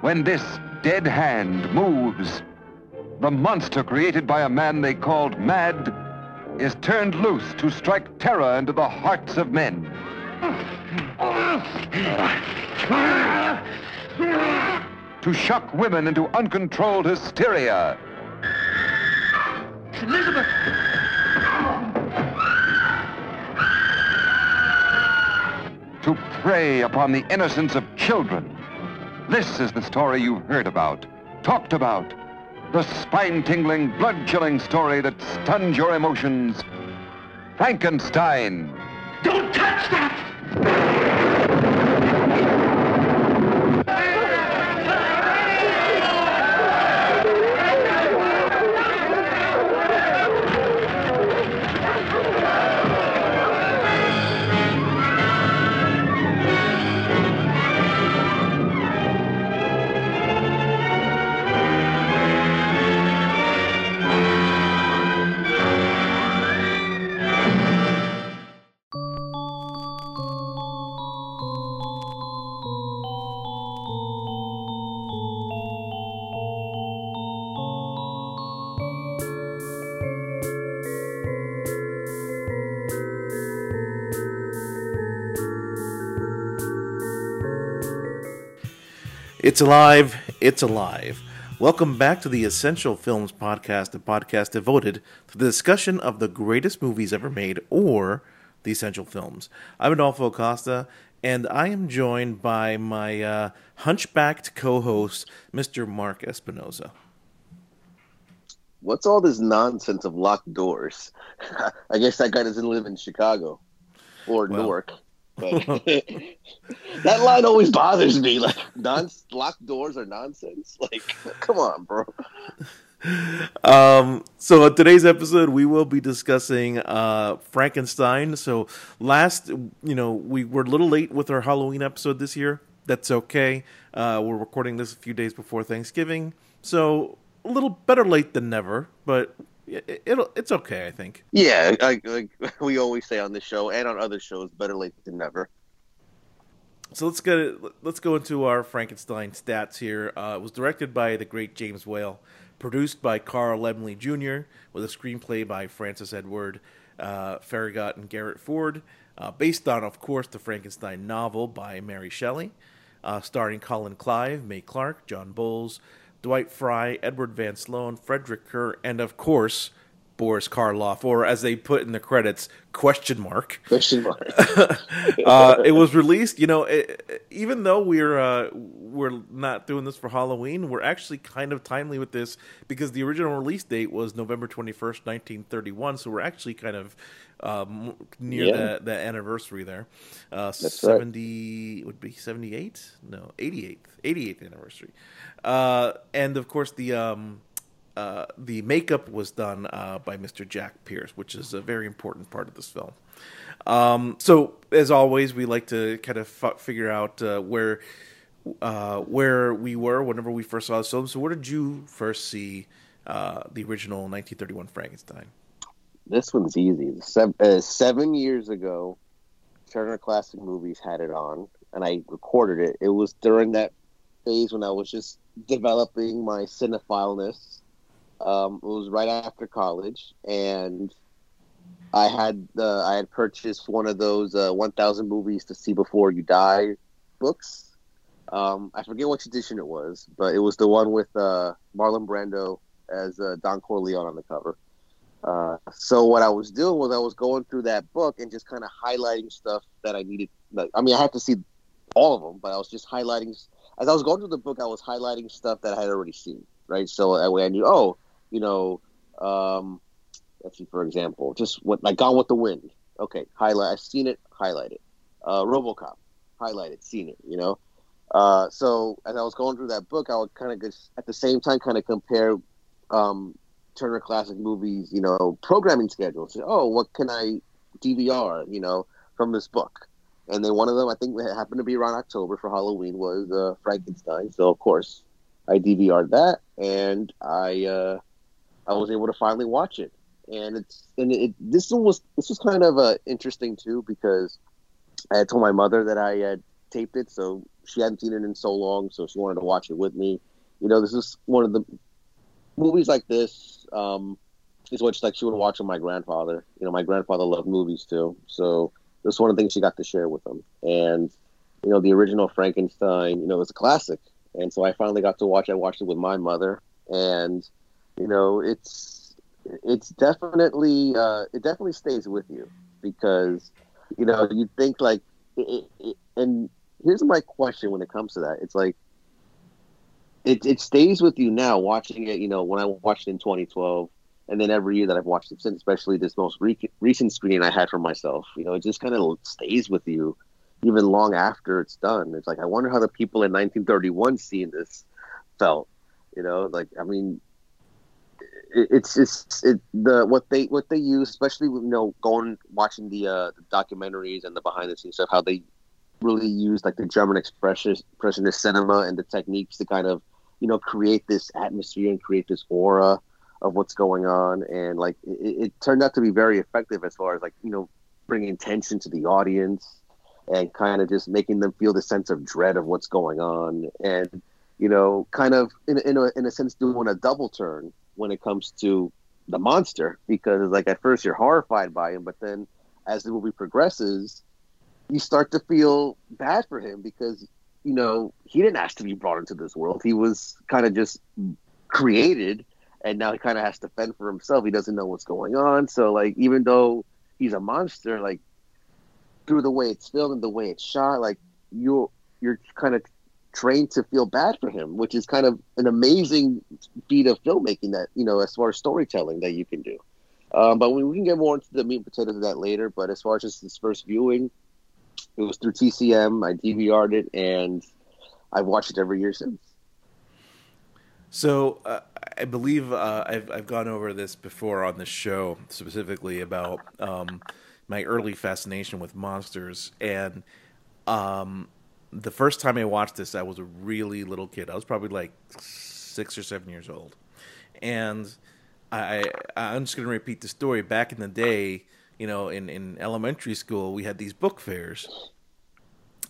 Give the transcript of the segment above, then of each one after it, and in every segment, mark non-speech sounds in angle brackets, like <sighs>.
When this dead hand moves, the monster created by a man they called Mad is turned loose to strike terror into the hearts of men. To shock women into uncontrolled hysteria. Elizabeth! To prey upon the innocence of children. This is the story you've heard about, talked about. The spine-tingling, blood-chilling story that stuns your emotions. Frankenstein. Don't touch that! It's alive. It's alive. Welcome back to the Essential Films Podcast, a podcast devoted to the discussion of the greatest movies ever made or the essential films. I'm Adolfo Costa, and I am joined by my uh, hunchbacked co host, Mr. Mark Espinoza. What's all this nonsense of locked doors? <laughs> I guess that guy doesn't live in Chicago or Well. Newark. But <laughs> <laughs> that line always bothers me. Like, non locked doors are nonsense. Like, come on, bro. Um, so in today's episode, we will be discussing uh, Frankenstein. So last, you know, we were a little late with our Halloween episode this year. That's okay. Uh, we're recording this a few days before Thanksgiving, so a little better late than never. But it, it'll it's okay, I think. Yeah, like, like <laughs> we always say on this show and on other shows, better late than never. So let's get it, let's go into our Frankenstein stats here. Uh, it was directed by the great James Whale, produced by Carl Laemmle Jr. with a screenplay by Francis Edward uh, Faragoh and Garrett Fort, uh, based on, of course, the Frankenstein novel by Mary Shelley, uh, starring Colin Clive, Mae Clarke, John Boles, Dwight Frye, Edward Van Sloan, Frederick Kerr, and of course Boris Karloff, or as they put in the credits, question mark <laughs> Question mark. <laughs> uh, it was released. You know, it, even though we're uh, we're not doing this for Halloween, we're actually kind of timely with this because the original release date was November twenty first, nineteen thirty one. So we're actually kind of um, near Yeah. the, the anniversary there. Uh, right. Seventy would be seventy eight? No, eighty eighth, eighty eighth anniversary. Uh, and of course the. Um, uh, the makeup was done uh, by Mr. Jack Pierce, which is a very important part of this film. Um, so, as always, we like to kind of f- figure out uh, where uh, where we were whenever we first saw this film. So, where did you first see uh, the original 1931 Frankenstein? This one's easy. Seven, seven years ago, Turner Classic Movies had it on, and I recorded it. It was during that phase when I was just developing my cinephileness. Um, it was right after college, and I had uh, I had purchased one of those uh, 1,000 movies to see before you die books. Um, I forget which edition it was, but it was the one with uh, Marlon Brando as uh, Don Corleone on the cover. Uh, so what I was doing was I was going through that book and just kind of highlighting stuff that I needed. Like, I mean, I had to see all of them, but I was just highlighting. As I was going through the book, I was highlighting stuff that I had already seen. Right, so that way I knew. Oh, you know, um, let's see, for example, just what like Gone with the Wind. Okay, highlight. I've seen it. Highlight it. Uh, RoboCop. Highlight it. Seen it. You know. Uh, so as I was going through that book, I would kind of at the same time kind of compare um, Turner Classic Movies, you know, programming schedule. Say, oh, what can I DVR, you know, from this book? And then one of them, I think, happened to be around October for Halloween, was uh, Frankenstein. So of course, I DVR'd that, and I uh, I was able to finally watch it. And it's and it this one was this was kind of uh, interesting too because I had told my mother that I had taped it, so she hadn't seen it in so long, so she wanted to watch it with me. You know, this is one of the movies like this. Um, is what like she would watch with my grandfather. You know, my grandfather loved movies too, so this is one of the things she got to share with him. And you know, the original Frankenstein, you know, was a classic, and so I finally got to watch. I watched it with my mother, and you know, it's it's definitely uh, it definitely stays with you because you know you think like it, it, and here's my question when it comes to that. It's like it it stays with you now watching it. You know, when I watched it in 2012, and then every year that I've watched it since, especially this most re- recent screening I had for myself. You know, it just kind of stays with you even long after it's done. It's like I wonder how the people in 1931 seeing this felt. You know, like I mean, it, it's just it, the what they what they use, especially you know going watching the, uh, documentaries and the behind the scenes stuff, how they really use like the German expressionist, expressionist cinema and the techniques to kind of you know create this atmosphere and create this aura of what's going on. And like it, it, turned out to be very effective as far as like you know bringing tension to the audience and kind of just making them feel the sense of dread of what's going on. And you know kind of in, in, a, in a sense doing a double turn when it comes to the monster because like at first you're horrified by him but then as the movie progresses you start to feel bad for him because you know he didn't ask to be brought into this world. He was kind of just created, and now he kind of has to fend for himself. He doesn't know what's going on. So like even though he's a monster, like through the way it's filmed and the way it's shot, like you're you're kind of trained to feel bad for him, which is kind of an amazing feat of filmmaking that you know as far as storytelling that you can do. Um, but we, we can get more into the meat and potatoes of that later. But as far as just this first viewing, it was through TCM. I DVR'd it, and I've watched it every year since. So uh, I believe uh, I've I've gone over this before on the show specifically about um, my early fascination with monsters, and um, the first time I watched this, I was a really little kid. I was probably like six or seven years old, and I I'm just going to repeat the story. Back in the day, you know, in, in elementary school, we had these book fairs.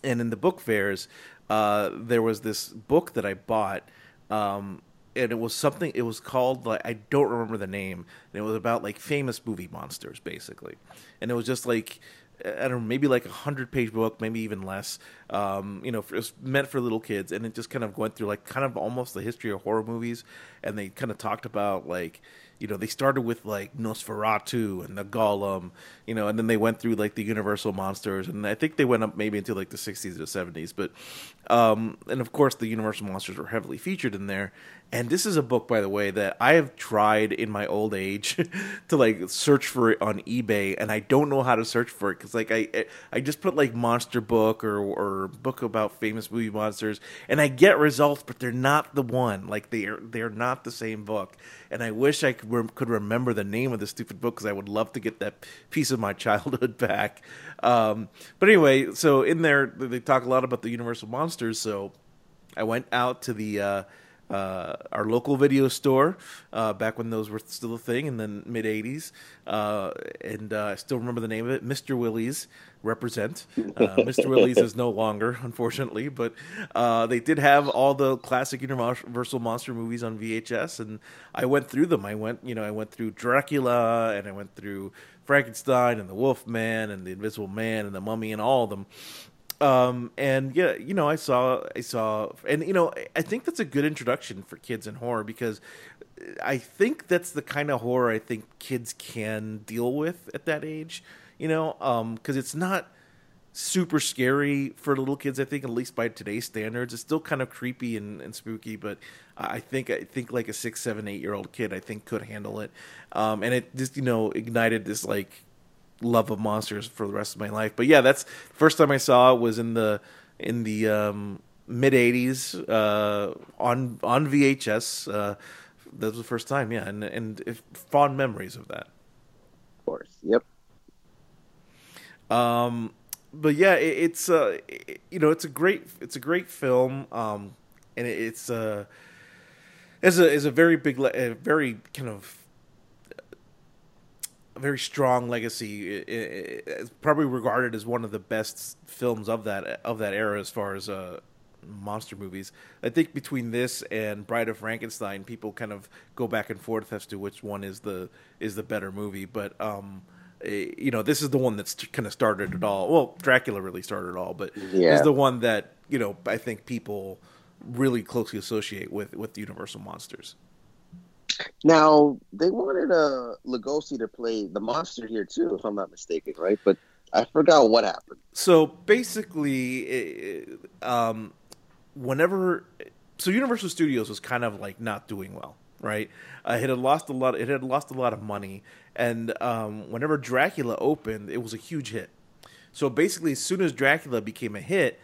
And in the book fairs, uh, there was this book that I bought. Um, and it was something, it was called, like, I don't remember the name. And it was about, like, famous movie monsters, basically. And it was just like, I don't know, maybe like a hundred page book, maybe even less. Um, you know, for, it was meant for little kids, and it just kind of went through like kind of almost the history of horror movies, and they kind of talked about like you know, they started with like Nosferatu and the Golem, you know, and then they went through like the Universal monsters, and I think they went up maybe into like the 60s or 70s. But, um, and of course, the Universal monsters were heavily featured in there. And this is a book, by the way, that I have tried in my old age <laughs> to like search for it on eBay, and I don't know how to search for it because like I I just put like monster book or or book about famous movie monsters, and I get results, but they're not the one. Like they are they're not the same book. And I wish I could, could remember the name of the stupid book because I would love to get that piece of my <laughs> childhood back. Um, but anyway, so in there they talk a lot about the Universal monsters. So I went out to the uh, uh, our local video store uh, back when those were still a thing in the mid 80s. Uh, and uh, I still remember the name of it Mr. Willie's represent. Uh, <laughs> Mr. Willie's is no longer, unfortunately, but uh, they did have all the classic Universal monster movies on VHS, and I went through them. I went, you know, I went through Dracula, and I went through Frankenstein, and the Wolf Man, and the Invisible Man, and the Mummy, and all of them. Um, and yeah, you know, I saw, I saw, and you know, I think that's a good introduction for kids in horror because I think that's the kind of horror I think kids can deal with at that age. You know, because um, it's not super scary for little kids. I think, at least by today's standards, it's still kind of creepy and, and spooky. But I think I think like a six, seven, eight year old kid, I think could handle it. Um, and it just you know ignited this like love of monsters for the rest of my life. But yeah, that's first time I saw it was in the in the um, mid '80s uh, on on VHS. Uh, that was the first time, yeah, and and if, fond memories of that. Of course. Yep. Um, but yeah, it, it's uh, it, you know, it's a great, it's a great film. Um, and it, it's uh, is a is a very big, a very kind of a very strong legacy. It, it, it's probably regarded as one of the best films of that of that era as far as uh, monster movies. I think between this and Bride of Frankenstein, people kind of go back and forth as to which one is the is the better movie. But um, eh, you know, this is the one that's kind of started it all. Well, Dracula really started it all, but Yeah. is the one that you know I think people really closely associate with with Universal monsters. Now they wanted uh Lugosi to play the monster here too, if I'm not mistaken, right? But I forgot what happened. So basically, um, whenever so Universal Studios was kind of like not doing well, right? Uh, it had lost a lot. It had lost a lot of money, and um, whenever Dracula opened, it was a huge hit. So basically, as soon as Dracula became a hit,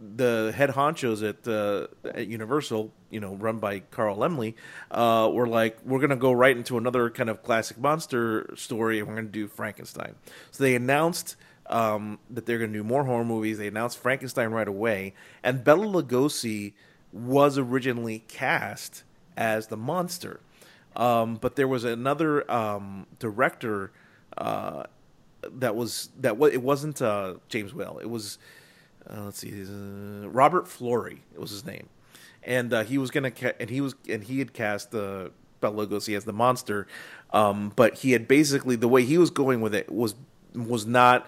the head honchos at, uh, at Universal, you know, run by Carl Laemmle, uh, were like, we're going to go right into another kind of classic monster story, and we're going to do Frankenstein. So they announced um, that they're going to do more horror movies. They announced Frankenstein right away, and Bela Lugosi was originally cast as the monster, um, but there was another um, director. Uh, that was that it wasn't uh, James Whale. It was uh, let's see, uh, Robert Florey. Was his name, and uh, he was gonna ca- and he was and he had cast uh, Bela Lugosi as the monster, um, but he had basically the way he was going with it was was not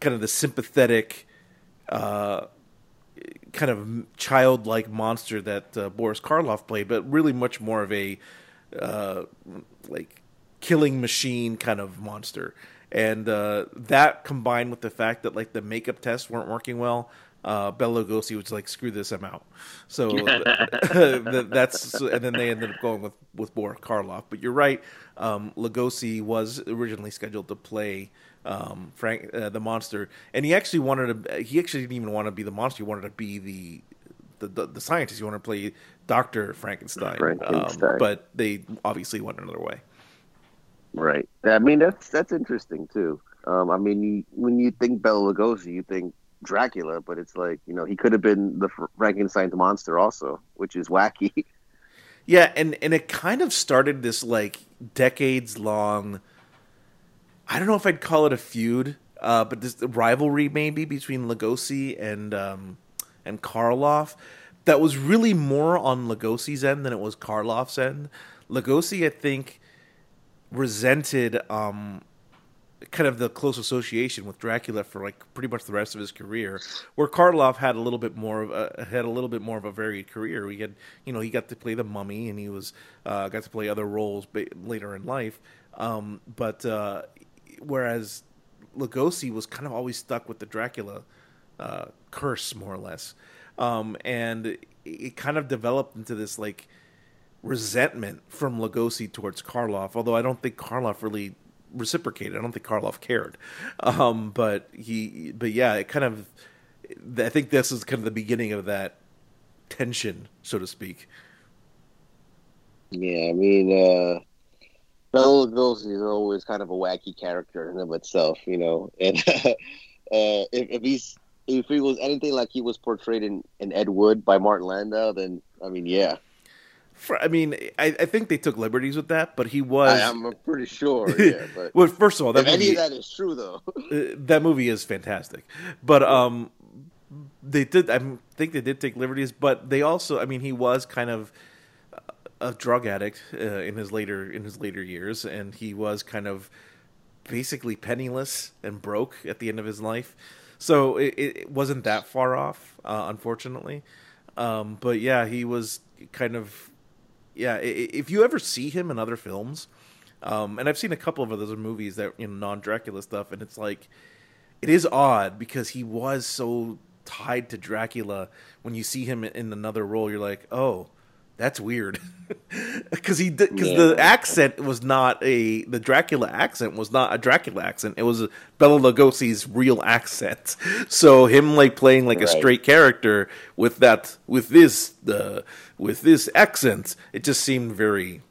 kind of the sympathetic. Uh, kind of childlike monster that uh, Boris Karloff played, but really much more of a uh, like killing machine kind of monster. And uh, that combined with the fact that like the makeup tests weren't working well, uh, Bela Lugosi was like, "Screw this, I'm out." So <laughs> <laughs> that's and then they ended up going with with Boris Karloff. But you're right, um, Lugosi was originally scheduled to play um, Frank uh, the monster, and he actually wanted to. He actually didn't even want to be the monster. He wanted to be the the, the, the scientist. He wanted to play Doctor Frankenstein. Frankenstein. Um, but they obviously went another way. Right. I mean, that's that's interesting too. Um, I mean, you, when you think Bela Lugosi, you think Dracula, but it's like you know he could have been the Fr- Frankenstein's monster also, which is wacky. <laughs> Yeah, and and it kind of started this like decades long. I don't know if I'd call it a feud, uh, but this rivalry maybe between Lugosi and um, and Karloff that was really more on Lugosi's end than it was Karloff's end. Lugosi, I think, resented um, kind of the close association with Dracula for like pretty much the rest of his career, where Karloff had a little bit more of a, had a little bit more of a varied career. We had, you know, he got to play the Mummy, and he was uh, got to play other roles later in life. Um, but uh, whereas Lugosi was kind of always stuck with the Dracula uh, curse, more or less, um, and it kind of developed into this like resentment from Lugosi towards Karloff. Although I don't think Karloff really reciprocated. I don't think Karloff cared. Um, but he, but yeah, it kind of. I think this is kind of the beginning of that tension, so to speak. Yeah, I mean, uh, Bela Lugosi is always kind of a wacky character in of itself, you know. And <laughs> uh, if, if he's if he was anything like he was portrayed in, in Ed Wood by Martin Landau, then I mean, yeah, For, I mean, I, I think they took liberties with that, but he was. I, I'm pretty sure. <laughs> Yeah, but well, first of all, that if any movie, of that is true, though, <laughs> uh, that movie is fantastic. But um, they did. I think they did take liberties, but they also. I mean, he was kind of a drug addict uh, in his later in his later years, and he was kind of basically penniless and broke at the end of his life. So it, it wasn't that far off, uh, unfortunately. Um, but yeah, he was kind of yeah. If you ever see him in other films, um, and I've seen a couple of other movies that you know non Dracula stuff, and it's like it is odd because he was so tied to Dracula. When you see him in another role, you're like, oh, that's weird, <laughs> because he because Yeah. the accent was not a the Dracula accent was not a Dracula accent. It was Bela Lugosi's real accent. <laughs> So him like playing like a straight character with that with this the with this accent, it just seemed very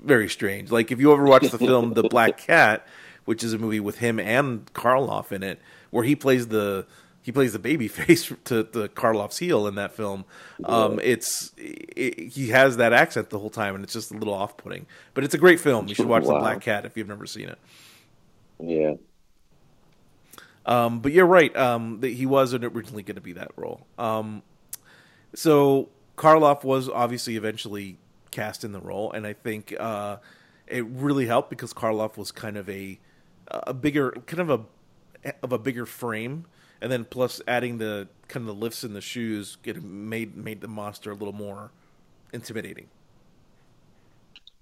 very strange. Like if you ever watch the film The Black <laughs> Cat, which is a movie with him and Karloff in it, where he plays the he plays the baby <laughs> face to, to Karloff's heel in that film. Um, it's it, he has that accent the whole time, and it's just a little off putting. But it's a great film. You should watch Wow. The Black Cat if you've never seen it. Yeah. Um, but you're right. Um, that he wasn't originally going to be that role. Um, so Karloff was obviously eventually cast in the role, and I think uh, it really helped because Karloff was kind of a a bigger, kind of a of a bigger frame, and then plus adding the kind of the lifts in the shoes, it made made the monster a little more intimidating.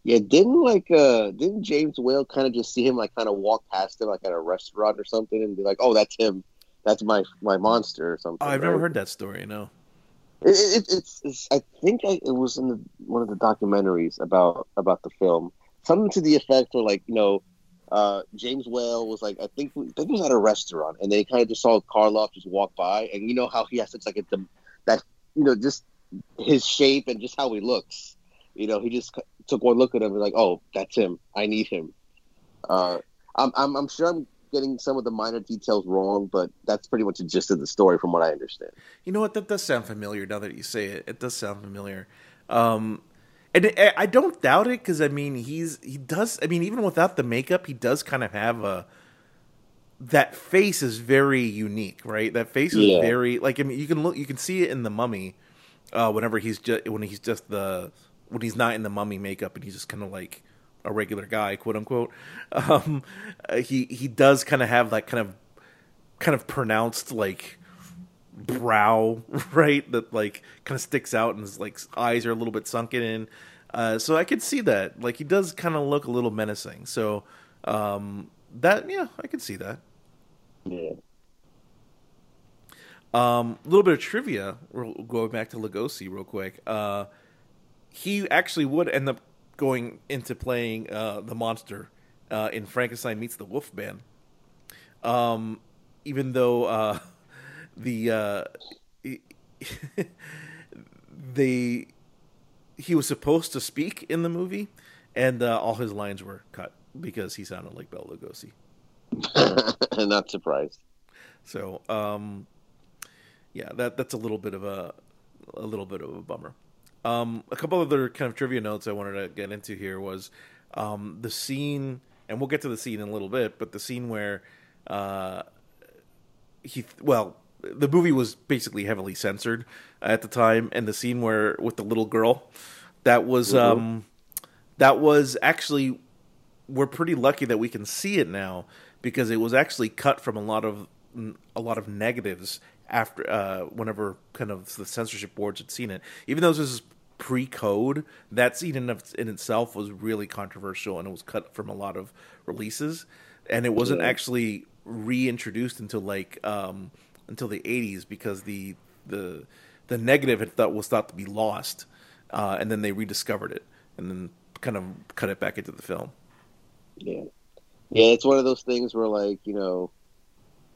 Yeah, didn't like uh didn't James Whale kind of just see him like kind of walk past him like at a restaurant or something and be like, "Oh, that's him. That's my my monster" or something. Oh, I've never heard that story. No. It, it, it's, it's I think I, it was in the, one of the documentaries about about the film. Something to the effect where like you know, uh, James Whale was like I think I think it was at a restaurant and they kind of just saw Karloff just walk by and you know how he has such like a that you know just his shape and just how he looks. You know, he just took one look at him and like, oh, that's him. I need him. Uh, I'm, I'm I'm sure I'm getting some of the minor details wrong, but that's pretty much the gist of the story from what I understand. You know what? That does sound familiar now that you say it. It does sound familiar. Um, and I don't doubt it because I mean he's he does. I mean even without the makeup, he does kind of have a that face is very unique, right? That face is Yeah. very like I mean you can look you can see it in the Mummy uh, whenever he's just when he's just the when he's not in the Mummy makeup and he's just kind of like a regular guy, quote unquote. <laughs> Um, uh, he he does kind of have that kind of kind of pronounced like brow, <laughs> right? That like kind of sticks out, and his like eyes are a little bit sunken in. Uh, so I could see that. Like he does kind of look a little menacing. So um, that yeah, I could see that. Yeah. Um, a little bit of trivia. We're going back to Lugosi real quick. Uh, he actually would end up going into playing uh, the monster uh, in Frankenstein meets the Wolfman. Um, even though uh, <laughs> the uh, <laughs> they he was supposed to speak in the movie, and uh, all his lines were cut because he sounded like Bela Lugosi. <laughs> Not surprised. So, um, yeah, that that's a little bit of a a little bit of a bummer. Um, a couple other kind of trivia notes I wanted to get into here was um, the scene, and we'll get to the scene in a little bit, but the scene where uh, he, well, the movie was basically heavily censored at the time, and the scene where with the little girl, that was um, that was actually we're pretty lucky that we can see it now because it was actually cut from a lot of a lot of negatives after uh, whenever kind of the censorship boards had seen it. Even though this is pre-code, that scene in, of- in itself was really controversial and it was cut from a lot of releases, and it wasn't Yeah. actually reintroduced until like um, until the 80s because the the the negative had thought was thought to be lost, uh, and then they rediscovered it and then kind of cut it back into the film. Yeah. Yeah, it's one of those things where like, you know,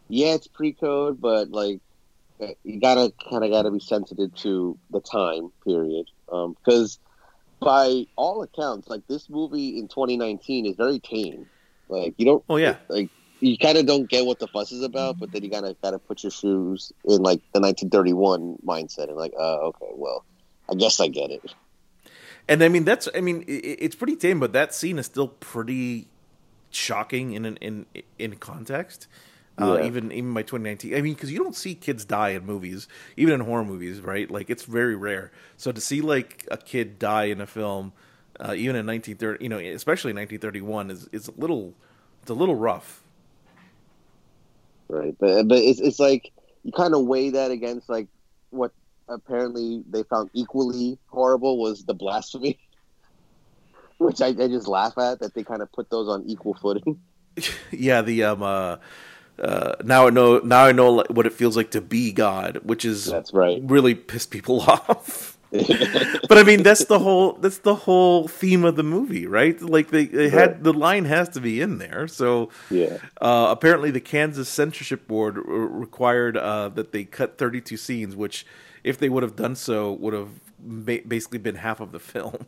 yeah, it's pre-code, but like uh, you gotta kind of gotta be sensitive to the time period, because by all accounts, like this movie in 2019 is very tame. Like you don't, Oh yeah, like you kind of don't get what the fuss is about, but then you gotta gotta put your shoes in like the 1931 mindset and like, uh, okay, well, I guess I get it. and I mean that's I mean it's pretty tame, but that scene is still pretty shocking in an, in in context. Uh, Even even by 2019, I mean, because you don't see kids die in movies, even in horror movies, right? Like it's very rare. So to see like a kid die in a film, uh, even in 1930, you know, especially 1931, is is a little it's a little rough. Right, but but it's it's like you kind of weigh that against like what apparently they found equally horrible was the blasphemy, <laughs> which I, I just laugh at that they kind of put those on equal footing. <laughs> yeah, the um uh, uh now I know now I know what it feels like to be God, which is That's right. really pissed people <laughs> off. But I mean that's the whole that's the whole theme of the movie, right? Like they, they had Right. the line has to be in there. So Yeah, uh, apparently the Kansas censorship board r- required uh, that they cut 32 scenes, which if they would have done so would have ba- basically been half of the film.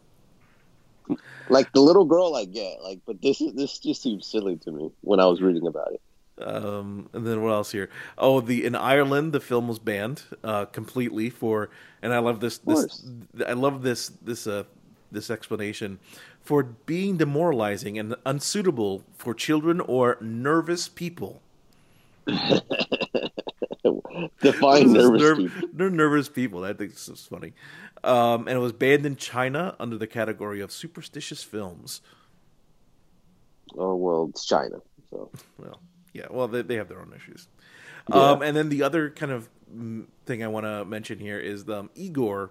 Like the little girl, I get. Like, but this is this just seems silly to me when I was reading about it. Um, and then what else here? Oh, the in Ireland the film was banned uh, completely for, and I love this. This. I love this this uh, this explanation for being demoralizing and unsuitable for children or nervous people. <laughs> Define What is this nervous nerv- people. They're nervous people. I think this is funny. Um, and it was banned in China under the category of superstitious films. Oh well, it's China. So Well, yeah. Well, they they have their own issues. Yeah. Um, and then the other kind of mm, thing I want to mention here is the um, Igor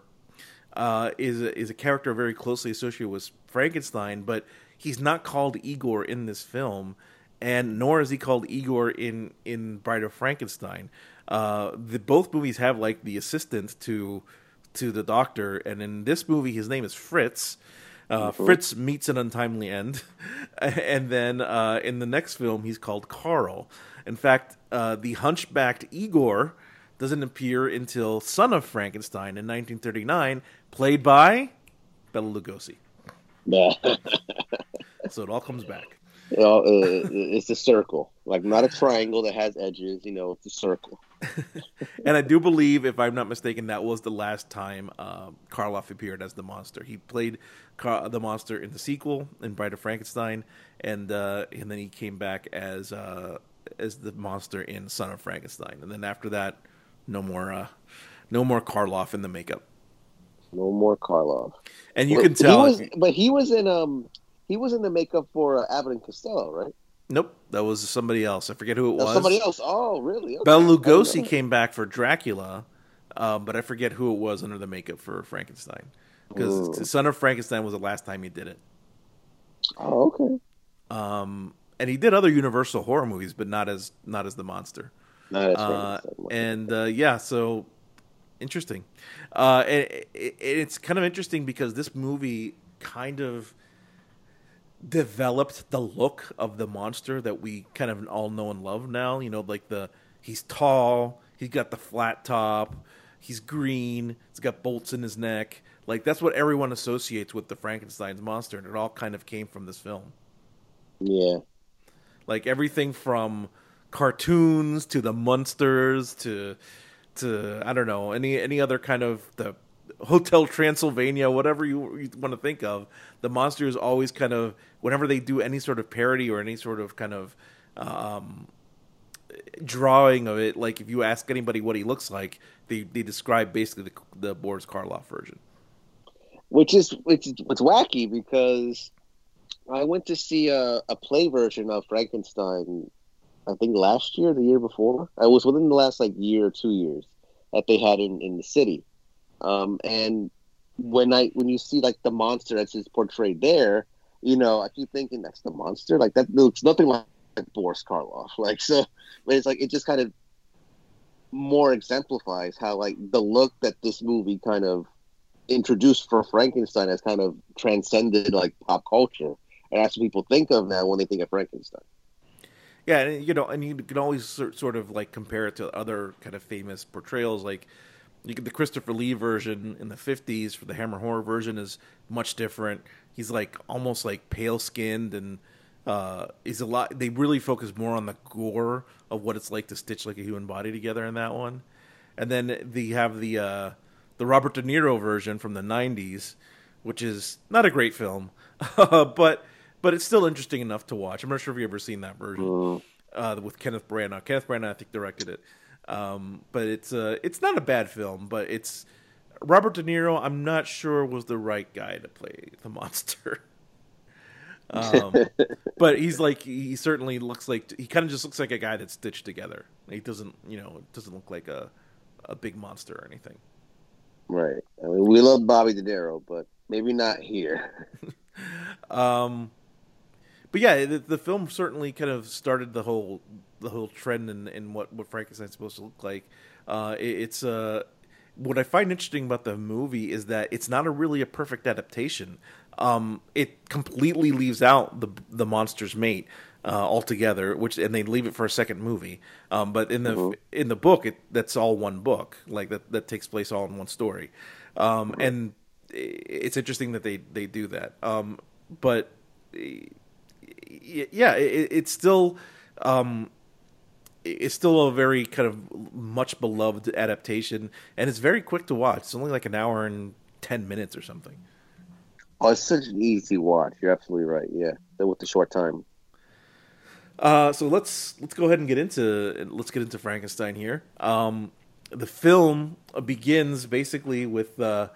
uh, is a, is a character very closely associated with Frankenstein, but he's not called Igor in this film, and nor is he called Igor in in Bride of Frankenstein. Uh, the both movies have like the assistant to to the doctor, and in this movie, his name is Fritz. Uh, Fritz meets an untimely end, <laughs> and then uh, in the next film, he's called Carl. In fact, uh, the hunchbacked Igor doesn't appear until Son of Frankenstein in 1939, played by Bela Lugosi. yeah, <laughs> So it all comes back. You know, uh, it's a circle, like not a triangle that has edges. You know, it's a circle. <laughs> And I do believe, if I'm not mistaken, that was the last time uh, Karloff appeared as the monster. He played Car- the monster in the sequel in Bride of Frankenstein, and uh, and then he came back as uh, as the monster in Son of Frankenstein. And then after that, no more uh, no more Karloff in the makeup. No more Karloff. And you But can tell. He was, but he was in um he was in the makeup for uh, Abbott and Costello, right? Nope, that was somebody else. I forget who it was. somebody else. Oh, really? Okay. Bela I didn't know Lugosi came back for Dracula, um, but I forget who it was under the makeup for Frankenstein. Because. Son of Frankenstein was the last time he did it. Oh, okay. Um, and he did other Universal horror movies, but not as not as the monster. As Uh, and uh, yeah, so interesting. Uh, it, it, it's kind of interesting because this movie kind of developed the look of the monster that we kind of all know and love now. You know, like the he's tall, he's got the flat top, he's green, he's got bolts in his neck. Like that's what everyone associates with the Frankenstein's monster, and it all kind of came from this film. yeah. like everything from cartoons to the monsters to to I don't know any any other kind of the Hotel Transylvania, whatever you, you want to think of. The monster is always kind of whenever they do any sort of parody or any sort of kind of um, drawing of it. Like if you ask anybody what he looks like, they they describe basically the, the Boris Karloff version. which is which is what's wacky because I went to see a, a play version of Frankenstein. I think last year, the year before. It was within the last like year or two years that they had in, in the city. Um, and when I when you see like the monster that's just portrayed there, you know, I keep thinking that's the monster. Like that looks nothing like Boris Karloff. <laughs> Like so, but it's like it just kind of more exemplifies how like the look that this movie kind of introduced for Frankenstein has kind of transcended like pop culture, and that's what people think of now when they think of Frankenstein. Yeah, and, you know, and you can always sort of like compare it to other kind of famous portrayals, like you get the Christopher Lee version in the '50s for the Hammer horror version is much different. He's like almost like pale skinned, and uh, he's a lot. They really focus more on the gore of what it's like to stitch like a human body together in that one. And then they have the uh, the Robert De Niro version from the '90s, which is not a great film, <laughs> but but it's still interesting enough to watch. I'm not sure if you've ever seen that version uh, with Kenneth Branagh. Kenneth Branagh, I think, directed it. Um, but it's uh, it's not a bad film, but it's Robert De Niro. I'm not sure was the right guy to play the <laughs> monster. um, <laughs> but he's like he certainly looks like he kind of just looks like a guy that's stitched together. He doesn't, you know, doesn't look like a a big monster or anything. Right. I mean, we love Bobby De Niro, but maybe not here. <laughs> Um, but yeah, the, the film certainly kind of started the whole the whole trend in, in what what Frankenstein's supposed to look like. Uh, it, it's uh, what I find interesting about the movie is that it's not a really a perfect adaptation. Um, it completely leaves out the the monster's mate uh, altogether, which and they leave it for a second movie. Um, but in the in the book, it that's all one book. Like that that takes place all in one story. Um, and it's interesting that they they do that. Um, but yeah, it, it's still um, it's still a very kind of much beloved adaptation, and it's very quick to watch. It's only like an hour and ten minutes or something. Oh, it's such an easy watch. You're absolutely right. Yeah, with the short time. Uh, so let's let's go ahead and get into let's get into Frankenstein here. Um, the film begins basically with uh,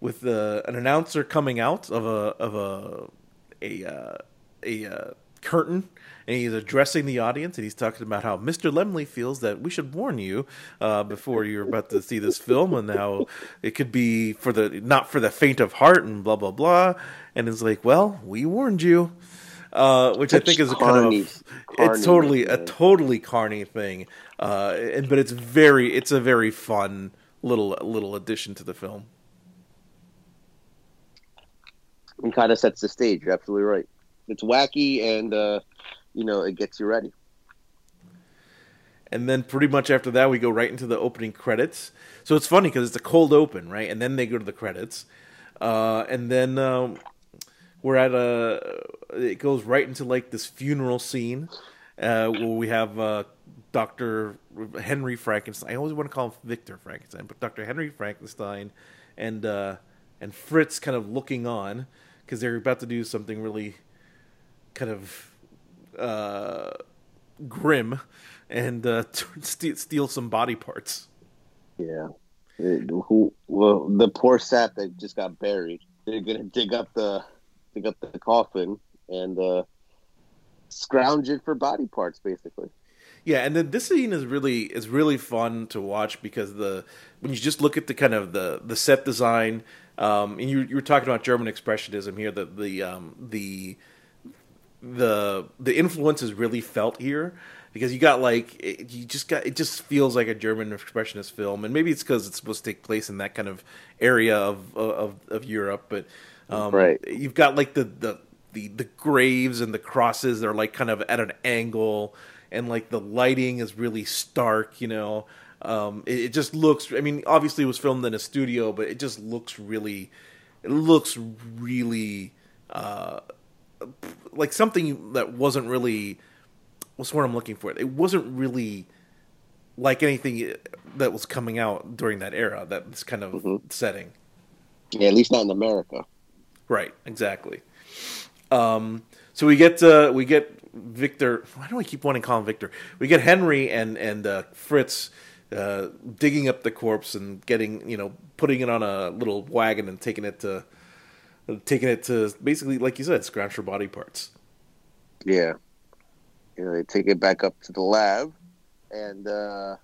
with uh, an announcer coming out of a of a a uh, a uh, curtain and he's addressing the audience and he's talking about how Mr. Laemmle feels that we should warn you uh, before you're about to see this film and how it could be for the not for the faint of heart and blah blah blah. And it's like well we warned you uh, which Such I think is a kind of a, it's totally a totally carny thing uh, and but it's very it's a very fun little little addition to the film. And kind of sets the stage you're absolutely right it's wacky and uh, you know it gets you ready. And then pretty much after that, we go right into the opening credits. So it's funny because it's a cold open, right? And then they go to the credits, uh, and then um, we're at a. It goes right into like this funeral scene uh, where we have uh, Doctor Henry Frankenstein. I always want to call him Victor Frankenstein, but Doctor Henry Frankenstein and uh, and Fritz kind of looking on because they're about to do something really kind of uh, grim and uh, <laughs> st- steal some body parts. Yeah. It, who, well, the poor sap that just got buried. They're gonna dig up the dig up the coffin and uh, scrounge it for body parts, basically. Yeah, and then this scene is really is really fun to watch because the when you just look at the kind of the the set design, um, and you you were talking about German expressionism here, the the um, the the the influence is really felt here because you got like it, you just got it just feels like a German expressionist film, and maybe it's because it's supposed to take place in that kind of area of of, of Europe, but um, right. you've got like the, the the the graves and the crosses they're like kind of at an angle, and like the lighting is really stark, you know. Um, it, it just looks. I mean, obviously it was filmed in a studio, but it just looks really. It looks really. Uh, like something that wasn't really what's what I'm looking for. It wasn't really like anything that was coming out during that era, that this kind of mm-hmm. setting. Yeah, at least not in America. Right, exactly. Um, so we get uh, we get Victor. Why do I keep wanting to call him Victor? We get Henry and and uh, Fritz uh, digging up the corpse and getting you know putting it on a little wagon and taking it to taking it to basically, like you said, scratch for body parts. Yeah, you know, they take it back up to the lab, and uh,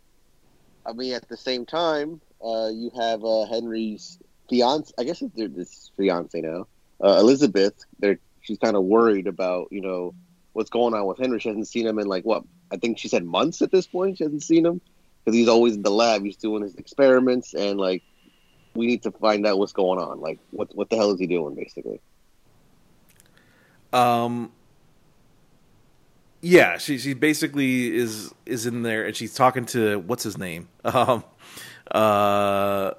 I mean, at the same time, uh, you have uh, Henry's fiance. I guess it's this fiance now, uh, Elizabeth. They're she's kind of worried about you know what's going on with Henry. She hasn't seen him in like what I think she said months at this point. She hasn't seen him because he's always in the lab. He's doing his experiments and like we need to find out what's going on. Like, what what the hell is he doing, basically? Um. Yeah, she she basically is is in there, and she's talking to what's his name? <laughs> Um, uh,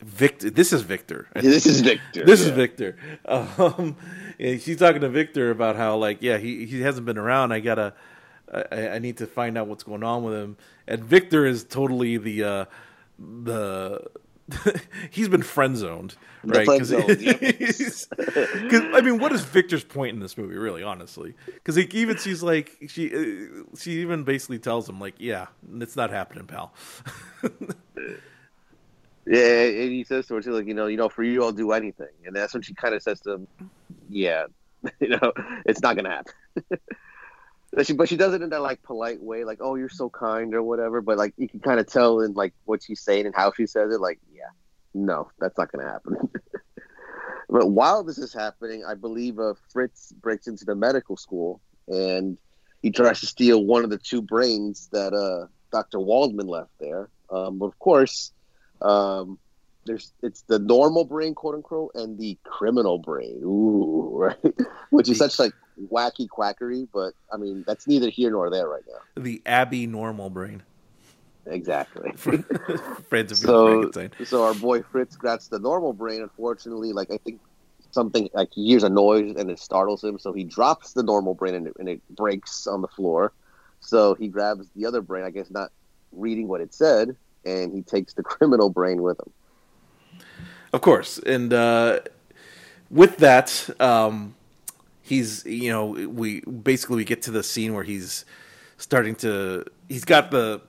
Victor. <laughs> This is Victor. This is Victor. this yeah. is Victor. Um, she's talking to Victor about how like yeah he he hasn't been around. I gotta. I, I need to find out what's going on with him. And Victor is totally the uh, the <laughs> he's been friend zoned, right? Because <laughs> I mean, what is Victor's point in this movie, really, honestly? Because he even she's like, she uh, she even basically tells him, like, yeah, it's not happening, pal. <laughs> yeah, and he says to her, too, like, you know, you know, for you, I'll do anything, and that's when she kind of says to him, yeah, you know, it's not gonna happen. But she, but she does it in that like polite way, like "Oh, you're so kind" or whatever. But like you can kind of tell in like what she's saying and how she says it, like, yeah, no, that's not to happen. <laughs> but while this is happening, I believe uh, Fritz breaks into the medical school and he tries to steal one of the two brains that uh, Dr. Waldman left there. Um, but of course, um, there's it's the normal brain, quote unquote, and the criminal brain. Ooh, <laughs> right, which is such like wacky quackery. But I mean, that's neither here nor there right now. The Abby normal brain. exactly. <laughs> Friends of <laughs> so, so our boy Fritz grabs the normal brain. Unfortunately, like I think something like he hears a noise and it startles him, so he drops the normal brain and it, and it breaks on the floor. So he grabs the other brain, I guess not reading what it said, and he takes the <laughs> criminal brain with him. Of course, and uh, with that, um, he's you know we basically we get to the scene where he's starting to he's got the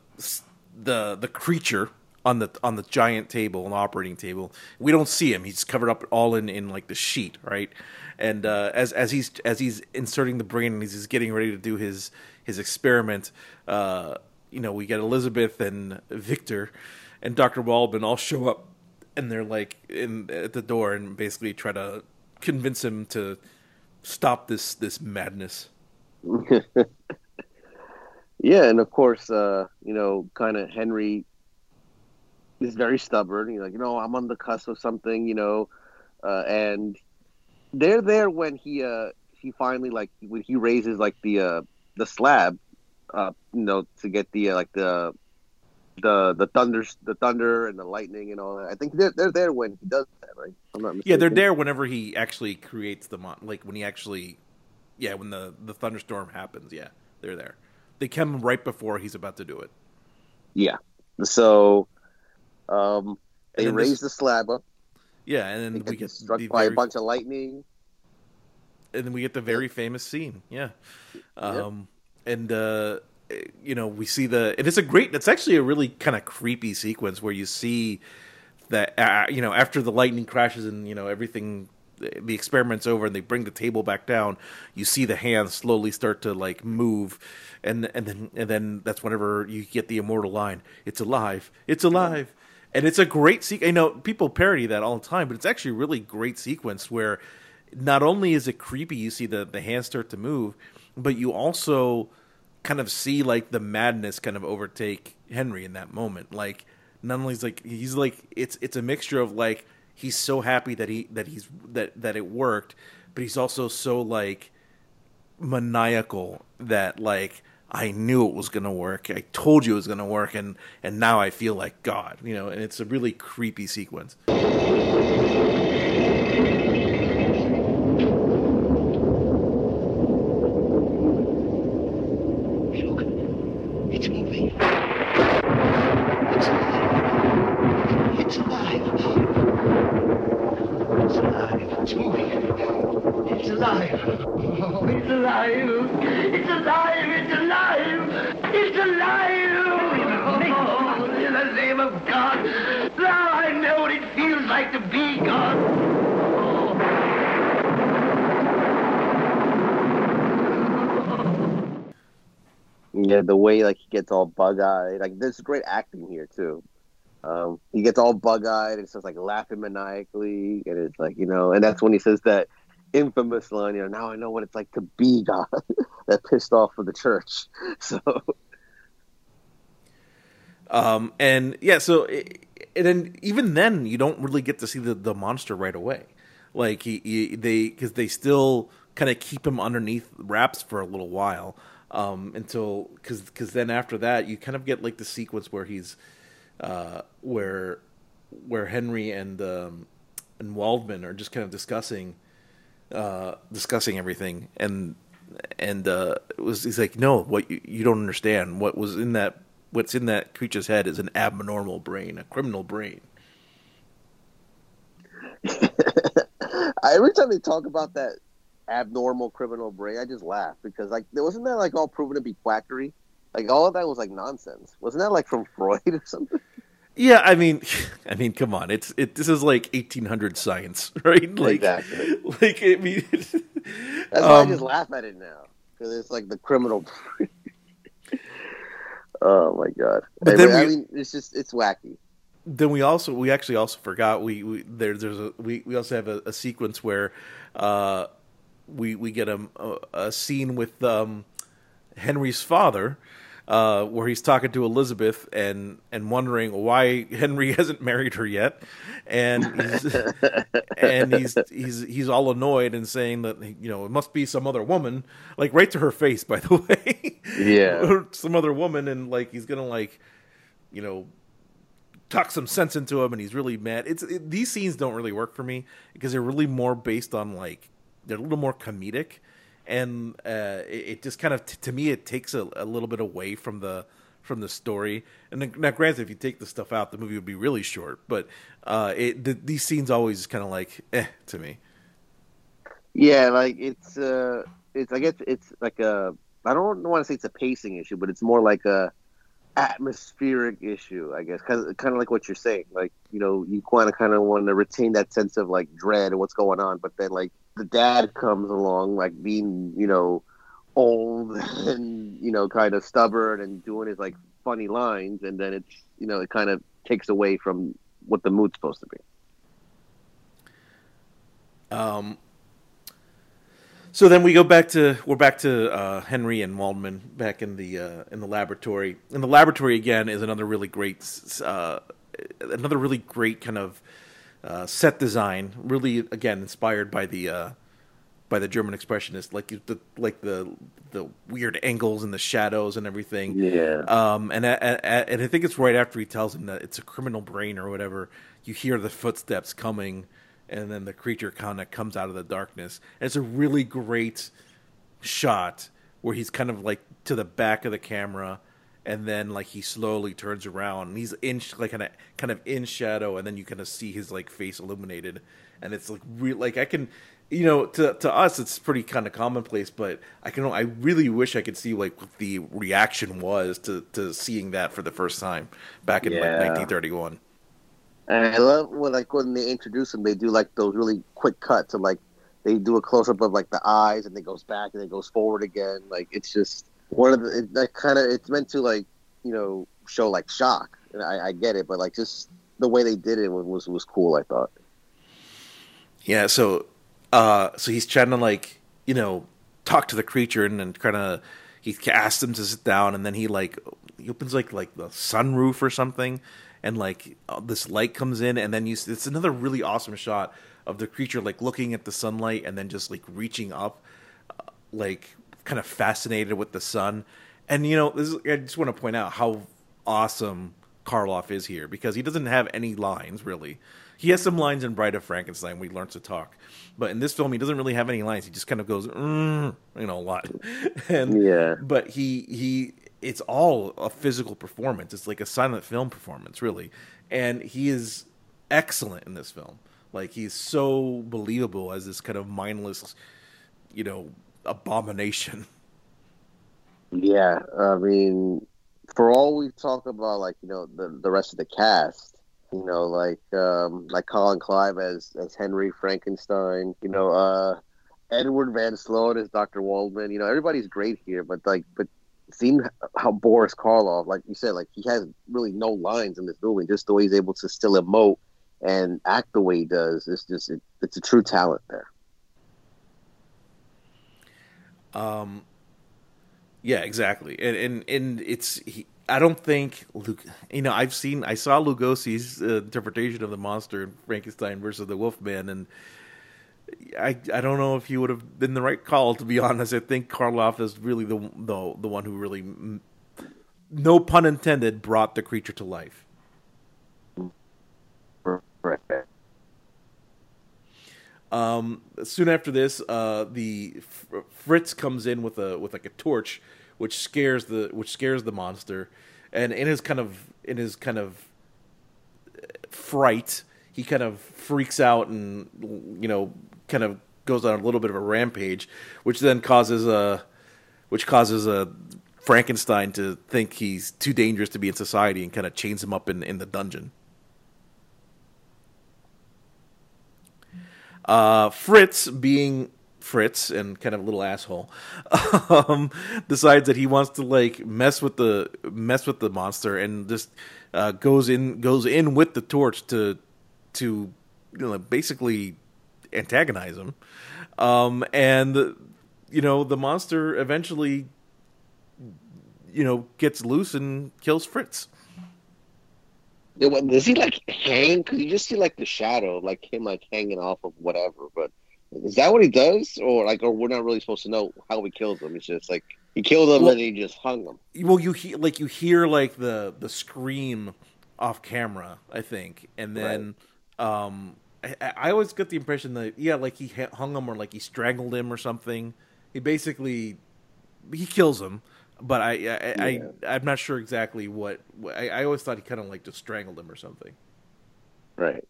the the creature on the on the giant table, an operating table. We don't see him; he's covered up all in in like the sheet, right? And uh, as as he's as he's inserting the brain and he's getting ready to do his his experiment, uh, you know, we get Elizabeth and Victor and Doctor Waldman all show up, and they're like in at the door and basically try to convince him to stop this this madness. <laughs> yeah, and of course, uh, you know, kind of Henry is very stubborn. He's like, you know, I'm on the cusp of something, you know, uh, and they're there when he uh he finally like when he raises like the uh the slab, uh, you know, to get the uh, like the the the thunder the thunder and the lightning and all that. I think they're they're there when he does that, right? I'm not Yeah, they're there whenever he actually creates the mon- like when he actually yeah, when the the thunderstorm happens, yeah. They're there. They come right before he's about to do it. Yeah. So um they raise this, the slab up. Yeah, and then we get struck by very, a bunch of lightning. And then we get the very famous scene. Yeah. Um yeah. and uh you know we see the and it's a great it's actually a really kind of creepy sequence where you see that uh, you know after the lightning crashes and you know everything the experiment's over and they bring the table back down you see the hands slowly start to like move. And and then and then that's whenever you get the immortal line it's alive it's alive. And it's a great sequence i know people parody that all the time but it's actually a really great sequence where not only is it creepy you see the the hands start to move but you also kind of see like the madness kind of overtake Henry in that moment. Like not only is like he's like it's it's a mixture of like he's so happy that he that he's that that it worked, but he's also so like maniacal that like I knew it was gonna work. I told you it was gonna work, and and now I feel like God, you know. And it's a really creepy sequence. Yeah, the way like he gets all bug eyed, like there's great acting here too. Um, he gets all bug eyed and starts like laughing maniacally, and it's like you know, and that's when he says that infamous line, you know, now I know what it's like to be God. <laughs> that pissed off of the church. <laughs> So, um, and yeah, so and then even then you don't really get to see the the monster right away. Like he, he they because they still kind of keep him underneath wraps for a little while um, until because because then after that you kind of get like the sequence where he's uh, where where Henry and um, and Waldman are just kind of discussing uh, discussing everything. And and uh, it was he's like no what you, you don't understand. What was in that what's in that creature's head is an abnormal brain a criminal brain. <laughs> Every time they talk about that abnormal criminal brain, I just laugh because like there wasn't that like all proven to be quackery. Like all of that was like nonsense. Wasn't that like from <laughs> Freud or something? Yeah, I mean, <sighs> I mean, come on, it's it. This is like eighteen hundred science, <laughs> right? Like, exactly. Like, I mean, <laughs> that's why um, I just laugh at it now because it's like the criminal. oh my god! But anyway, then we, I mean, it's just it's wacky. Then we also we actually also forgot we, we there there's a we, we also have a, a sequence where uh we we get a, a scene with um, Henry's father. Uh, where he's talking to Elizabeth and and wondering why Henry <laughs> hasn't married her yet, and he's, <laughs> and he's he's he's all annoyed and saying that you know it must be some other woman, like right to her face, by the <laughs> way. Yeah, some other woman, and like he's gonna like you know, talk some sense into him, and he's really mad. It's it, these scenes don't really work for me because they're really more based on like they're a little more comedic, and uh, it, it just kind of t- to me it takes a, a little bit away from the from the story. And then, now, granted, if you take the stuff out, the movie would be really short. But uh, it the, these scenes always kind of like eh to me. Yeah, like it's uh, it's I guess it's like a I don't want to say it's a pacing issue, but it's more like a atmospheric issue, I guess, kind of kind of like what you're saying. Like you know, you want to kind of want to retain that sense of like dread and what's going on, but then like the dad comes along, like being you know old <laughs> and you know kind of stubborn and doing his like funny lines, and then it's you know it kind of takes away from what the mood's supposed to be. Um, so then we go back to we're back to uh, Henry and Waldman back in the uh, in the laboratory. And the laboratory again is another really great uh, another really great kind of uh, set design. Really again inspired by the uh, by the German expressionist, like the like the the weird angles and the shadows and everything. Yeah. Um, and and and I think it's right after he tells him that it's a criminal brain or whatever. You hear the footsteps coming and then the creature kind of comes out of the darkness. And it's a really great shot where he's kind of like to the back of the camera and then like he slowly turns around and he's in like kind of kind of in shadow and then you kind of see his like face illuminated and it's like real like I can you know to to us it's pretty kind of commonplace but I can I really wish I could see like what the reaction was to to seeing that for the first time back in Yeah. like 1931 And I love when like when they introduce them, they do like those really quick cuts of like they do a close up of like the eyes, and it goes back and it goes forward again. Like it's just one of the it, that kind of it's meant to like you know show like shock. And I, I get it, but like just the way they did it was was, cool. I thought. Yeah, so uh so he's trying to like, you know, talk to the creature and then kind of he asks him to sit down and then he like he opens like like the sunroof or something and like uh, this light comes in and then you it's another really awesome shot of the creature like looking at the sunlight and then just like reaching up uh, like kind of fascinated with the sun. And you know, this is, I just want to point out how awesome Karloff is here because he doesn't have any lines really. He has some lines in Bride of Frankenstein We he learns to talk, but in this film he doesn't really have any lines. He just kind of goes, mm, you know, a lot. <laughs> and Yeah. but he he it's all a physical performance. It's like a silent film performance, really, and he is excellent in this film. Like he's so believable as this kind of mindless, you know, abomination. Yeah, I mean, for all we talk about, like you know, the the rest of the cast, you know, like um, like Colin Clive as as Henry Frankenstein, you know, uh, Edward Van Sloan as Doctor Waldman. You know, everybody's great here, but like, but seeing how Boris Karloff, like you said, like he has really no lines in this movie, just the way he's able to still emote and act the way he does. It's just it, it's a true talent there. Um, yeah, exactly, and and and it's he, I don't think Luke. You know, I've seen I saw Lugosi's uh, interpretation of the monster in Frankenstein versus the Wolfman, and I I don't know if he would have been the right call. To be <laughs> honest, I think Karloff is really the the the one who really, no pun intended, brought the creature to life. Right. Um, soon after this, uh, the Fritz comes in with a with like a torch, which scares the which scares the monster, and in his kind of in his kind of uh, fright, he kind of freaks out and you know kind of goes on a little bit of a rampage, which then causes a which causes a Frankenstein to think he's too dangerous to be in society and kind of chains him up in in the dungeon. Uh, Fritz, being Fritz and kind of a little asshole, <laughs> um, decides that he wants to like mess with the mess with the monster and just uh, goes in goes in with the torch to to you know basically antagonize him. Um, and you know the monster eventually you know gets loose and kills Fritz. Does he like hang? Because you just see like the shadow, like him like hanging off of whatever. But is that what he does, or like, or we're not really supposed to know how he kills him? It's just like He killed him Well- and he just hung him. well you hear like you hear like the the scream off camera i think and then um I, I always get the impression that yeah like he hung him or like he strangled him or something he basically he kills him but i i, Yeah. I i'm not sure exactly what, what I, I always thought he kind of like just strangled him or something Right.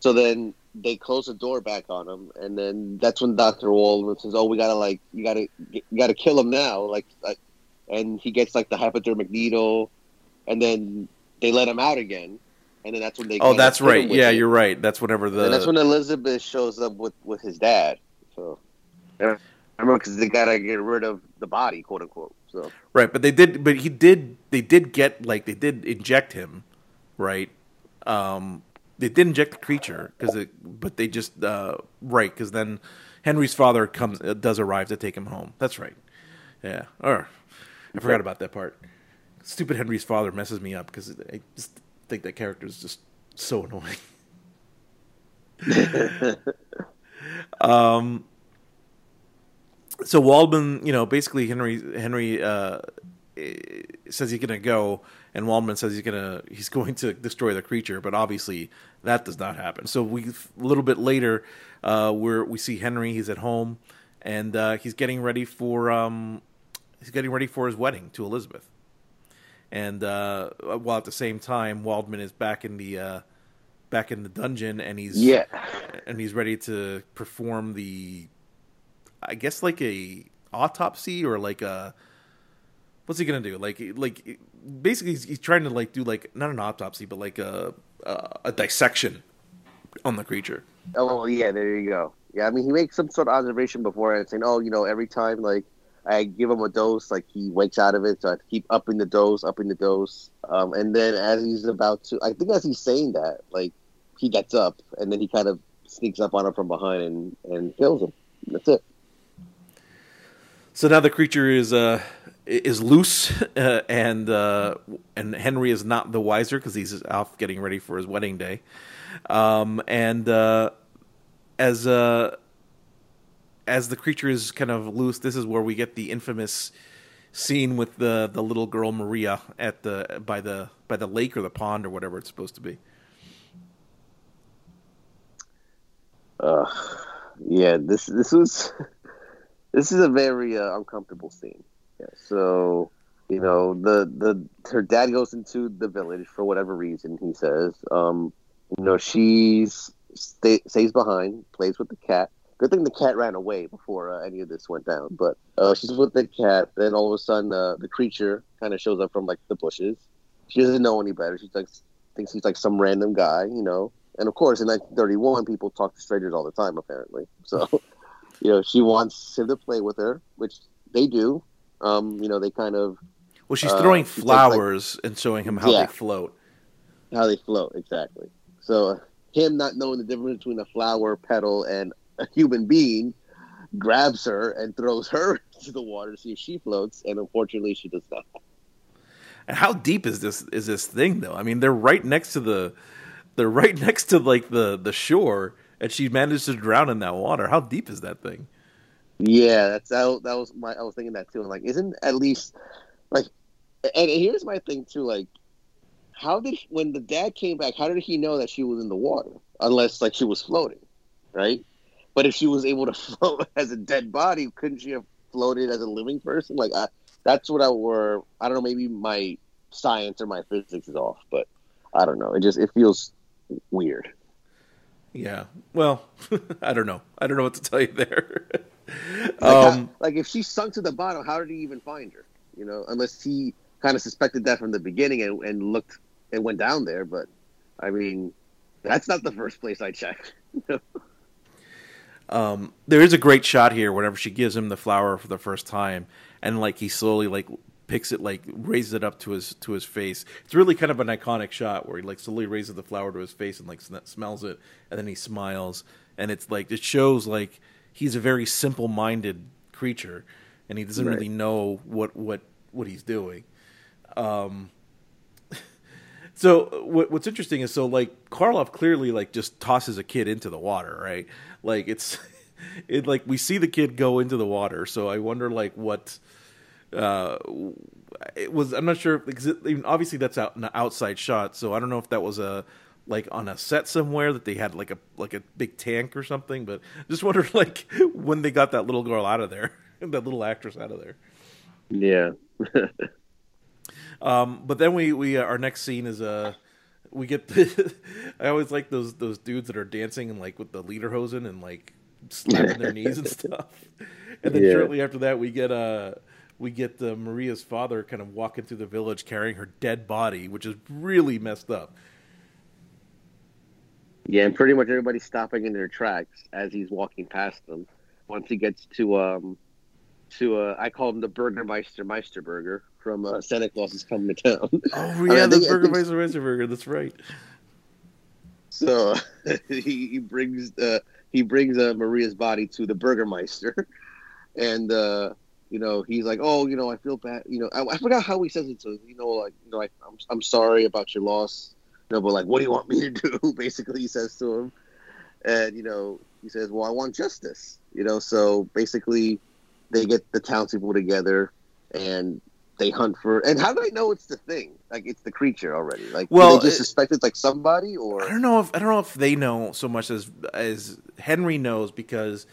So then they close the door back on him, and then that's when Doctor Waldman says, "Oh, we gotta like, you gotta, you gotta kill him now." Like, like, and he gets like the hypodermic needle, and then they let him out again, and then that's when they. oh that's right yeah it. you're right that's whenever the and that's when Elizabeth shows up with with his dad. So, I remember because they gotta get rid of the body, quote unquote. So, Right, but they did. But he did. They did get like they did inject him, right? Um, they did inject the creature because it. But they just uh, right because then Henry's father comes uh, does arrive to take him home. That's right. Yeah. Or I forgot about that part. Stupid Henry's father messes me up because I just think that character is just so annoying. <laughs> um. So Waldman, you know, basically Henry Henry uh, eh, says he's gonna go, and Waldman says he's gonna he's <laughs> going to destroy the creature, but obviously that does not happen. So we a little bit later, uh, where we see Henry, he's at home, and uh, he's getting ready for um, he's getting ready for his wedding to Elizabeth, and uh, while at the same time Waldman is back in the uh, back in the dungeon, and he's yeah, and he's ready to perform the I guess like a autopsy or like a what's he gonna do? Like like basically he's, he's trying to like do like not an autopsy but like a a, a dissection on the creature. Oh yeah, there you go. Yeah, I mean he makes some sort of observation before and saying, "Oh, you know, every time like I give him a dose, like he wakes out of it, so I keep upping the dose, upping the dose." Um, and then as he's about to, I think as he's saying that, like he gets up and then he kind of sneaks up on him from behind and and kills him. That's it. So now the creature is uh is loose uh, and uh, and Henry is not the wiser because he's off getting ready for his wedding day. Um, and uh, as uh, as the creature is kind of loose, this is where we get the infamous scene with the the little girl Maria at the by the by the lake or the pond or whatever it's supposed to be. Uh, yeah, this this was this is a very uh, uncomfortable scene. Yeah, so you know the the her dad goes into the village for whatever reason he says. Um, you know she's stay, stays behind, plays with the cat. Good thing the cat ran away before uh, any of this went down. But uh, she's with the cat. Then all of a sudden, uh, the creature kind of shows up from like the bushes. She doesn't know any better. She's like thinks he's like some random guy, you know. And of course, in 1931, people talk to strangers all the time, apparently. So, you know, she wants him to play with her, which they do. Um, you know, they kind of Well, she's Uh, throwing takes, like- flowers and showing him how Yeah. they float. how they float exactly. So uh, him not knowing the difference between a flower petal and a human being grabs her and throws her <laughs> into the water to see if she floats, and unfortunately, she does not. And how deep is this is this thing though? I mean, they're right next to the they're right <laughs> next to like the the shore, and she managed to drown in that water. How deep is that thing? Yeah, that's that, that was my. I was thinking that too. Like, isn't at least like, and here's my thing too. Like, how did when the dad came back? How did he know that she was in the water? Unless like she was floating, right? But if she was able to <laughs> float as a dead body, couldn't she have floated as a living person? Like, I, that's what I were. I don't know. Maybe my science or my physics is off, but I don't know. It just it feels weird. Yeah. Well, <laughs> I don't know. I don't know what to tell you there. <laughs> Like, how- um, like if she sunk to the bottom, how did he even find her? You know, unless he kind of suspected that from the beginning and, and looked and went down there. But I mean, that's not the first place I checked. <laughs> um, there is a great shot here whenever she gives him the flower for the first time, and like he slowly like picks it, like raises it up to his to his face. It's really kind of an iconic shot where he like slowly raises the flower to his face and like smells it, and then he smiles, and it's like it shows like he's a very simple minded creature, and he doesn't Right. really know what what what he's doing. Um, <laughs> so what, what's interesting is so like Karloff clearly like just tosses a kid into the water, right? Like it's <laughs> it like we see the kid go into the water. So I wonder like what uh, it was. I'm not sure. Because it, I mean, obviously, that's out an outside shot, so I don't know if that was a like on a set somewhere that they had like a like a big tank or something. But just wondered <laughs> like when they got that little girl out of there, <laughs> that little actress out of there. Yeah. <laughs> Um, but then we we uh, our next scene is uh we get the, I always like those those dudes that are dancing and like with the lederhosen and like slapping their knees and stuff. And then Yeah. shortly after that, we get uh we get uh, Maria's father kind of walking through the village carrying her dead body, which is really messed up. Yeah, and pretty much everybody's stopping in their tracks as he's walking past them. Once he gets to um to uh I call him the Burgermeister Meisterburger from uh, Santa Claus is coming to town. <laughs> Oh yeah, I the think- I Burger Meister Meister That's right. So <laughs> he, he brings uh, he brings uh, Maria's body to the Burgermeister, <laughs> and uh, you know he's like, oh, you know, I feel bad. You know, I, I forgot how he says it. So you know, like, you know, I, I'm I'm sorry about your loss. You know, but like, what do you want me to <laughs> do? Basically, he says to him, and you know, he says, well, I want justice. You know, so basically, they get the townspeople together and they hunt for. And how do they know it's the thing? Like, it's the creature already. Like, Well, they just it- suspect it's like somebody or. I don't know if I don't know if they know so much as as Henry knows because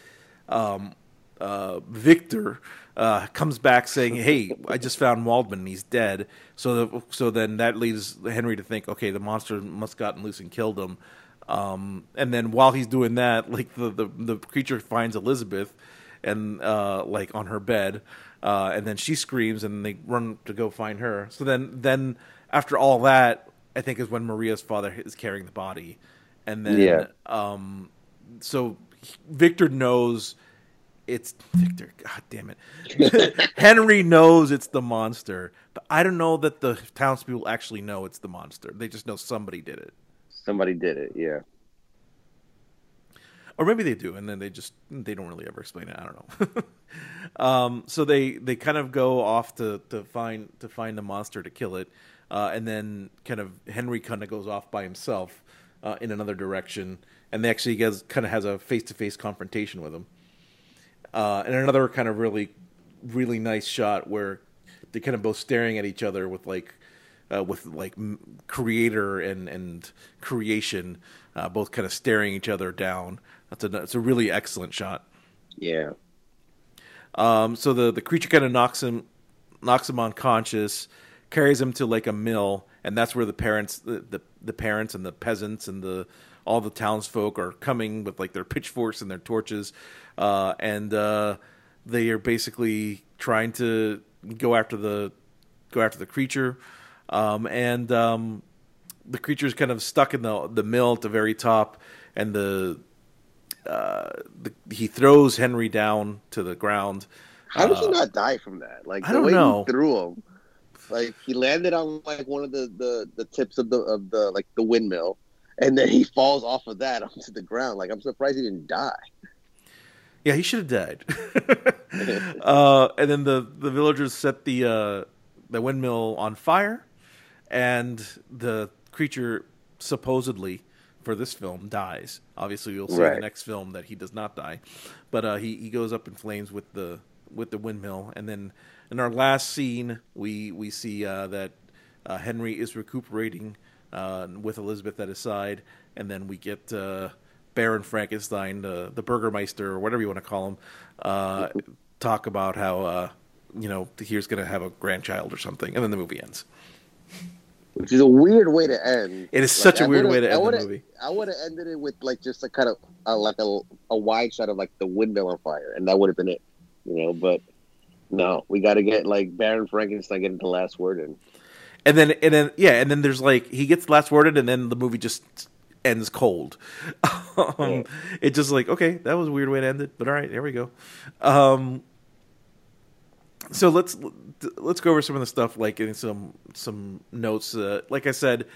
um, uh, Victor uh, comes back saying, "Hey, I just found Waldman. and He's dead." So the, so then that leads Henry to think, "Okay, the monster must have gotten loose and killed him." Um, and then while he's doing that, like the, the the creature finds Elizabeth and uh, like on her bed, uh, and then she screams, and they run to go find her. So then then after all that, I think is when Maria's father is carrying the body, and then Yeah. um, so Victor knows it's Victor. God damn it, <laughs> Henry knows it's the monster, but I don't know that the townspeople actually know it's the monster. They just know somebody did it, Somebody did it, yeah. or maybe they do, and then they just they don't really ever explain it. I don't know. <laughs> um, so they they kind of go off to to find to find the monster to kill it, uh, and then kind of Henry kind of goes off by himself uh, in another direction, and they actually gets kind of has a face to face confrontation with him. Uh, and another kind of really really nice shot where they're kind of both staring at each other with like uh, with like m- creator and and creation uh, both kind of staring each other down. That's a that's a really excellent shot. Yeah. Um, so the the creature kind of knocks him knocks him unconscious, carries him to like a mill, and that's where the parents the, the, the parents and the peasants and the all the townsfolk are coming with like their pitchforks and their torches, uh, and uh, they are basically trying to go after the go after the creature, um, and um, the creature's kind of stuck in the the mill at the very top, and the uh, the, he throws Henry down to the ground. How did he Uh, not die from that? Like I the don't way know. he threw him, like he landed on like one of the, the, the tips of the of the like the windmill, and then he falls off of that <laughs> onto the ground. Like I'm surprised he didn't die. Yeah, he should have died. <laughs> <laughs> uh, and then the, the villagers set the uh, the windmill on fire, and the creature supposedly for this film dies. Obviously, you'll see in the next film that he does not die, but uh, he he goes up in flames with the with the windmill, and then in our last scene, we we see uh, that uh, Henry is recuperating uh, with Elizabeth at his side, and then we get uh, Baron Frankenstein, the the Burgermeister, or whatever you want to call him, uh, talk about how uh, you know he's going to have a grandchild or something, and then the movie ends. Which is a weird way to end. It is such a I weird way to end the movie. I would have ended it with like just a kind of uh, like a, a wide shot of like the windmill on fire, and that would have been it. You know, but no, we got to get like Baron Frankenstein getting the last word in. And then and then yeah, and then there's like he gets last word in, and then the movie just ends cold. <laughs> um, Yeah. It's just like okay, that was a weird way to end it, but all right, here we go. Um, so let's let's go over some of the stuff, like in some some notes. Uh, like I said,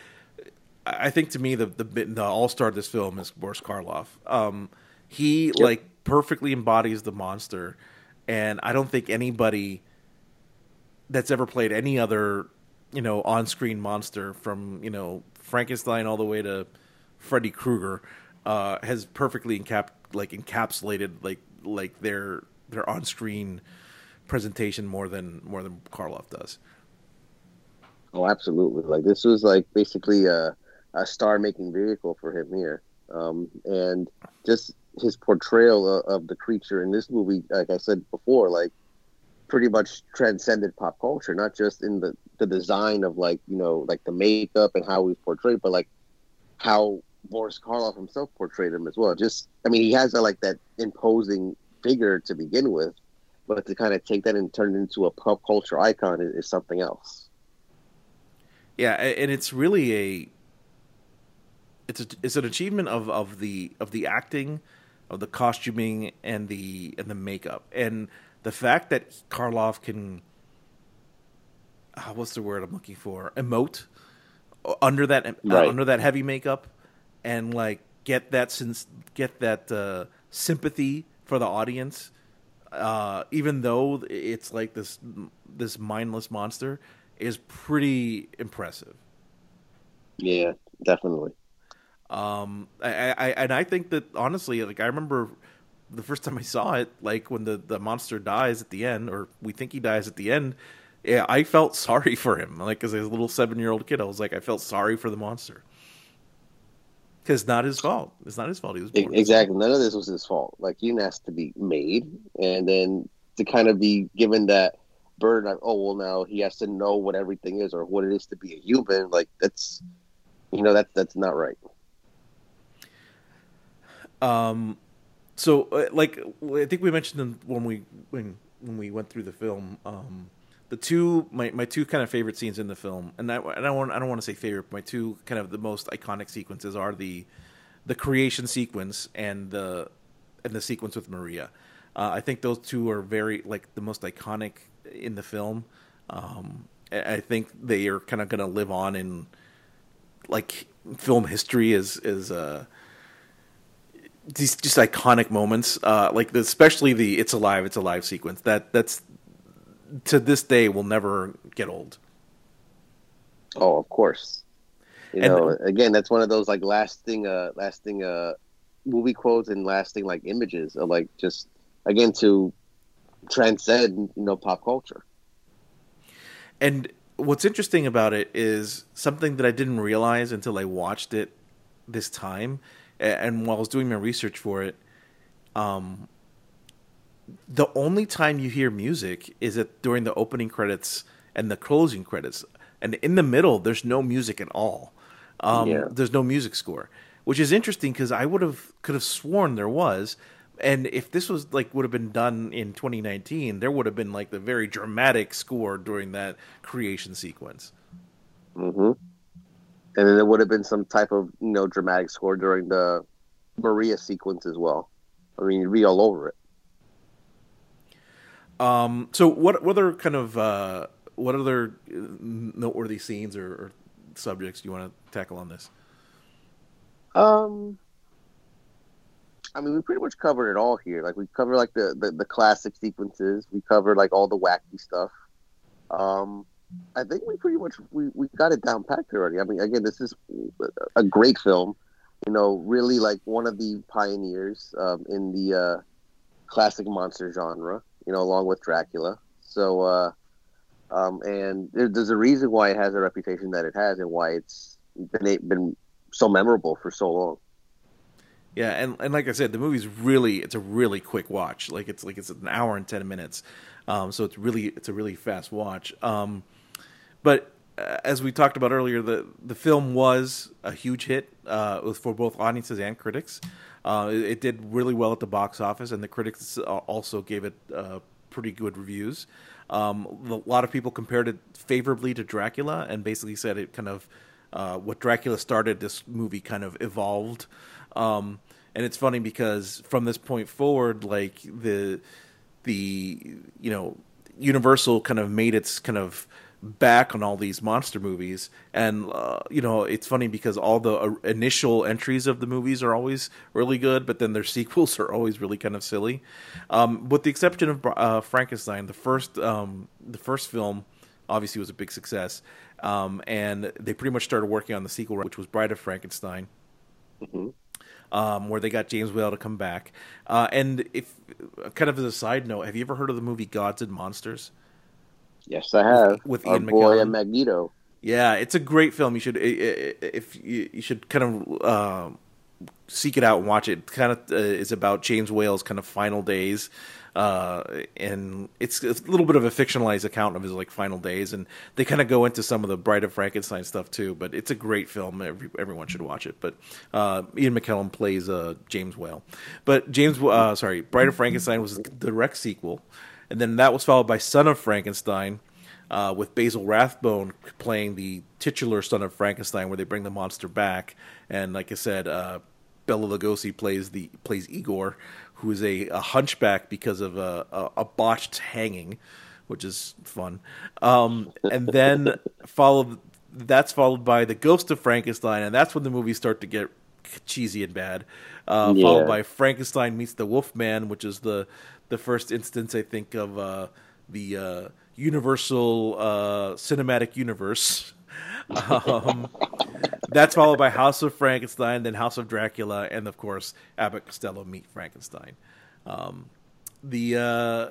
I think to me the the, bit- the all star of this film is Boris Karloff. Um, he like perfectly embodies the monster, and I don't think anybody that's ever played any other you know on screen monster from you know Frankenstein all the way to Freddy Krueger uh, has perfectly encap like encapsulated like like their their on screen presentation more than more than Karloff does. Oh, absolutely! Like this was like basically a, a star-making vehicle for him here, um, and just his portrayal of, of the creature in this movie, like I said before, like pretty much transcended pop culture, not just in the the design of like you know like the makeup and how he was portrayed, but like how Boris Karloff himself portrayed him as well. Just I mean, he has a, like that imposing figure to begin with, but to kind of take that and turn it into a pop culture icon is, is something else. Yeah, and it's really a it's a, it's an achievement of, of the of the acting, of the costuming and the and the makeup, and the fact that Karloff can uh, what's the word I'm looking for emote under that uh, Right. under that heavy makeup and like get that since get that uh, sympathy for the audience uh, even though it's like this this mindless monster is pretty impressive Yeah, definitely. um, I, I, and I think that honestly, like I remember the first time I saw it, like when the, the monster dies at the end, or we think he dies at the end. Yeah, I felt sorry for him. Like as a little seven year old kid, I was like, I felt sorry for the monster because not his fault. It's not his fault. He was born. Exactly. None of this was his fault. Like he didn't ask to be made, and then to kind of be given that burden of, oh well, now he has to know what everything is or what it is to be a human. Like that's, you know, that's that's not right. Um, so uh, like I think we mentioned them when we when when we went through the film. Um, the two my, my two kind of favorite scenes in the film, and I I want I don't want to say favorite. But my two kind of the most iconic sequences are the the creation sequence and the and the sequence with Maria. Uh, I think those two are very like the most iconic in the film. Um, I I think they are kind of going to live on in like film history as as uh, these just iconic moments. Uh, like the, especially the "It's alive, it's alive" sequence. That that's to this day will never get old. Oh, of course. You And- know, again, that's one of those like lasting, uh, lasting, uh, movie quotes and lasting like images of like just again to transcend you know pop culture. And what's interesting about it is something that I didn't realize until I watched it this time, and while I was doing my research for it, um, the only time you hear music is at during the opening credits and the closing credits, and in the middle there's no music at all. Um, Yeah. There's no music score, which is interesting because I would have could have sworn there was. And if this was like would have been done in 2019, there would have been like the very dramatic score during that creation sequence. hmm And then there would have been some type of you know dramatic score during the Maria sequence as well. I mean, you'd be all over it. Um, so what what other kind of uh, what other uh, noteworthy scenes or, or subjects do you want to tackle on this? Um, I mean, we pretty much covered it all here. Like we covered like the the, the classic sequences. We covered like all the wacky stuff. Um, I think we pretty much we, we got it down packed already. I mean, again, this is a great film. You know, really like one of the pioneers um, in the uh, classic monster genre. You know, along with Dracula. So, uh, um, and there, there's a reason why it has the reputation that it has, and why it's been been so memorable for so long. Yeah, and, and like I said, the movie's really it's a really quick watch. Like it's like it's an hour and ten minutes, um, so it's really it's a really fast watch. Um, but uh, as we talked about earlier, the the film was a huge hit uh, for both audiences and critics. Uh, it, it did really well at the box office, and the critics uh, also gave it uh, pretty good reviews. Um, a lot of people compared it favorably to Dracula, and basically said it kind of uh, what Dracula started. This movie kind of evolved. Um, and it's funny because from this point forward, like the the you know Universal kind of made its kind of back on all these monster movies, and uh, you know it's funny because all the uh, initial entries of the movies are always really good, but then their <laughs> sequels are always really kind of silly. Um, with the exception of uh, Frankenstein, the first um, the first film obviously was a big success, um, and they pretty much started working on the sequel, which was Bride of Frankenstein. um, where they got James Whale to come back. Uh, and if kind of as a side note, have you ever heard of the movie Gods and Monsters? Yes, I have. with Our Ian boy and Magneto. Yeah, it's a great film. You should if you, you should kind of uh, seek it out and watch it. Kind of uh, is about James Whale's kind of final days, uh, and it's, it's a little bit of a fictionalized account of his like final days, and they kind of go into some of the Bride of Frankenstein stuff too. But it's a great film. Every, everyone should watch it. But uh, Ian McKellen plays uh, James Whale, but James uh, sorry, Bride of Frankenstein was the direct sequel, and then that was followed by Son of Frankenstein uh, with Basil Rathbone playing the titular son of Frankenstein, where they bring the monster back. And like I said, uh, Bela Lugosi plays the plays Igor, who is a, a hunchback because of a, a, a botched hanging, which is fun. Um, and then <laughs> followed that's followed by the Ghost of Frankenstein, and that's when the movies start to get cheesy and bad. Uh, Yeah. Followed by Frankenstein meets the Wolfman, which is the the first instance I think of uh, the uh, Universal uh, cinematic universe. <laughs> Um, that's followed by House of Frankenstein, then House of Dracula, and of course Abbott Costello meet Frankenstein. Um, the uh,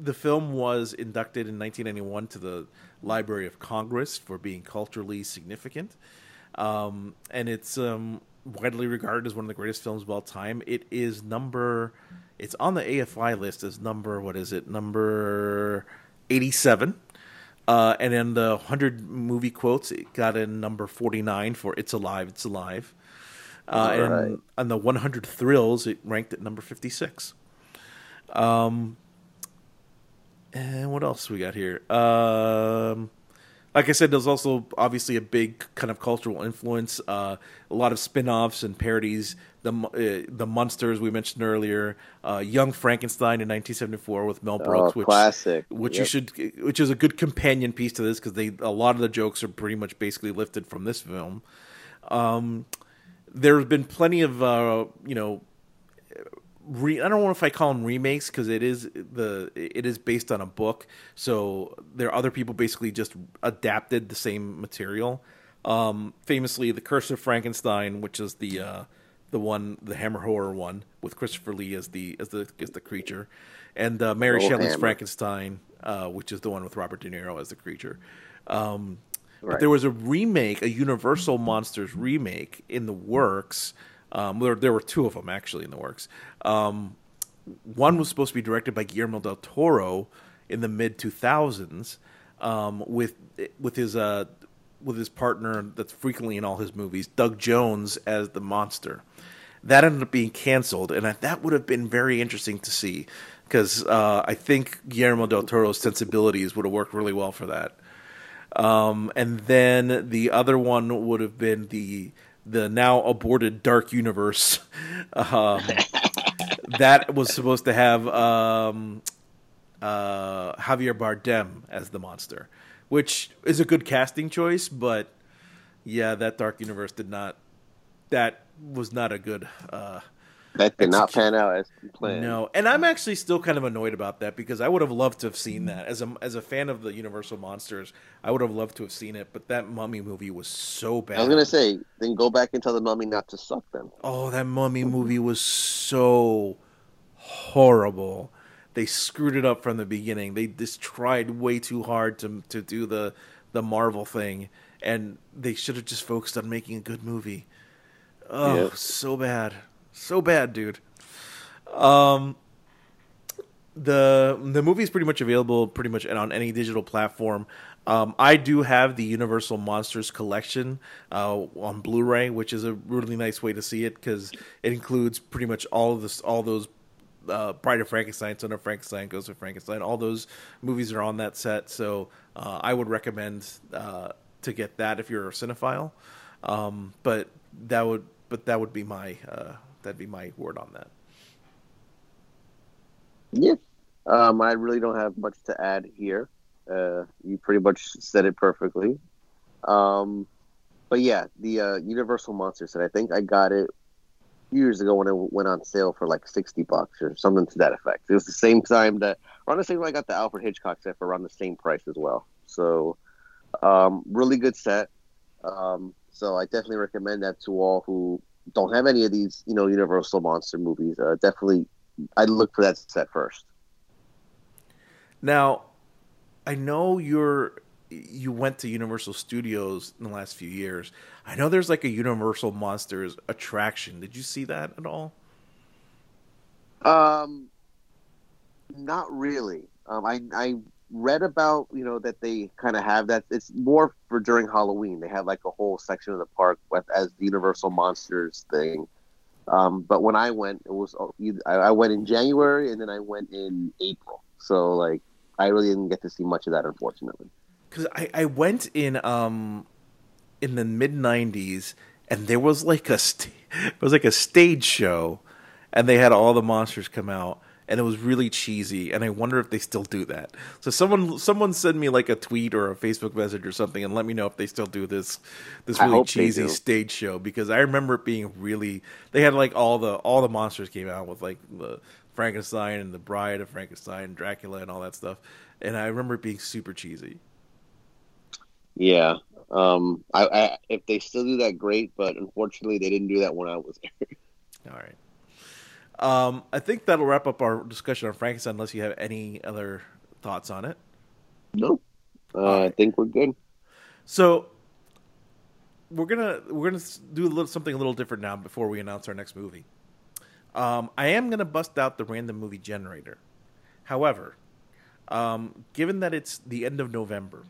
the film was inducted in 1991 to the Library of Congress for being culturally significant, um, and it's um, widely regarded as one of the greatest films of all time. It is number, it's on the AFI list as number what is it? Number 87. Uh, and in the 100 movie quotes, it got in number 49 for It's Alive, It's Alive. Uh, and on the 100 thrills, it ranked at number 56. Um, and what else we got here? Um, like I said, there's also obviously a big kind of cultural influence. Uh, a lot of spin-offs and parodies. The uh, the Munsters we mentioned earlier. Uh, Young Frankenstein in 1974 with Mel Brooks, Oh, which classic. which you should, which is a good companion piece to this because they a lot of the jokes are pretty much basically lifted from this film. Um, there have been plenty of uh, you know re- I don't know if I call them remakes because it is the it is based on a book. So there are other people basically just adapted the same material. Um, famously, the Curse of Frankenstein, which is the uh, the one the Hammer horror one with Christopher Lee as the as the as the creature, and uh, Mary Oh, Shelley's Hammer. Frankenstein, uh, which is the one with Robert De Niro as the creature. Um, but there was a remake, a Universal Monsters remake in the works. Um, there, there were two of them actually in the works. Um, one was supposed to be directed by Guillermo del Toro in the mid 2000s um, with with his uh, with his partner that's frequently in all his movies, Doug Jones as the monster. That ended up being canceled, and I, that would have been very interesting to see because uh, I think Guillermo del Toro's sensibilities would have worked really well for that. Um, and then the other one would have been the the now aborted Dark Universe. <laughs> Um, that was supposed to have um, uh, Javier Bardem as the monster, which is a good casting choice, but yeah, that Dark Universe did not. That was not a good. Uh, That did not pan out as planned. no, and I'm actually still kind of annoyed about that because I would have loved to have seen that as a as a fan of the Universal monsters. I would have loved to have seen it, but that Mummy movie was so bad. I was gonna say, then go back and tell the mummy not to suck them. oh, that Mummy movie was so horrible. They screwed it up from the beginning. They just tried way too hard to to do the the Marvel thing, and they should have just focused on making a good movie. Oh, so bad, so bad, dude. Um, the the movie is pretty much available pretty much on any digital platform. Um, I do have the Universal Monsters collection uh, on Blu-ray, which is a really nice way to see it because it includes pretty much all of this, all those uh, Bride of Frankenstein, Son of Frankenstein, Ghost of Frankenstein. All those movies are on that set, so uh, I would recommend uh, to get that if you're a cinephile. Um, but that would, but that would be my uh, that'd be my word on that. Yeah. Um, I really don't have much to add here. Uh, you pretty much said it perfectly. Um, but yeah, the uh, Universal Monster set. I think I got it years ago when it went on sale for like sixty bucks or something to that effect. It was the same time that around the same time I got the Alfred Hitchcock set for around the same price as well. So, um, really good set. Um, so I definitely recommend that to all who don't have any of these, you know, Universal monster movies, uh, definitely I'd look for that set first. Now, I know you're you went to Universal Studios in the last few years. I know there's like a Universal Monsters attraction. Did you see that at all? Um, not really. Um, I I read about you know that they kind of have that. It's more for during Halloween. They have like a whole section of the park with, as the Universal Monsters thing. Um, but when I went, it was oh, I, I went in January and then I went in April. So like I really didn't get to see much of that, unfortunately. Because I, I went in um in the mid '90s and there was like a st- it was like a stage show, and they had all the monsters come out and it was really cheesy and i wonder if they still do that. So someone someone send me like a tweet or a facebook message or something and let me know if they still do this this really cheesy stage show because i remember it being really they had like all the all the monsters came out with like the frankenstein and the bride of frankenstein dracula and all that stuff and i remember it being super cheesy. Yeah um I, I if they still do that great but unfortunately they didn't do that when i was there. All right um, I think that'll wrap up our discussion on Frankenstein. Unless you have any other thoughts on it. No, Uh. I think we're good. So we're gonna we're gonna do a little something a little different now before we announce our next movie. Um, I am gonna bust out the random movie generator. However, um, given that it's the end of November,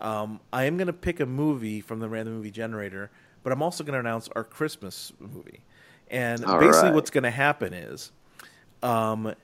um, I am gonna pick a movie from the random movie generator, but I'm also gonna announce our Christmas movie. And All basically, right. what's going to happen is, um,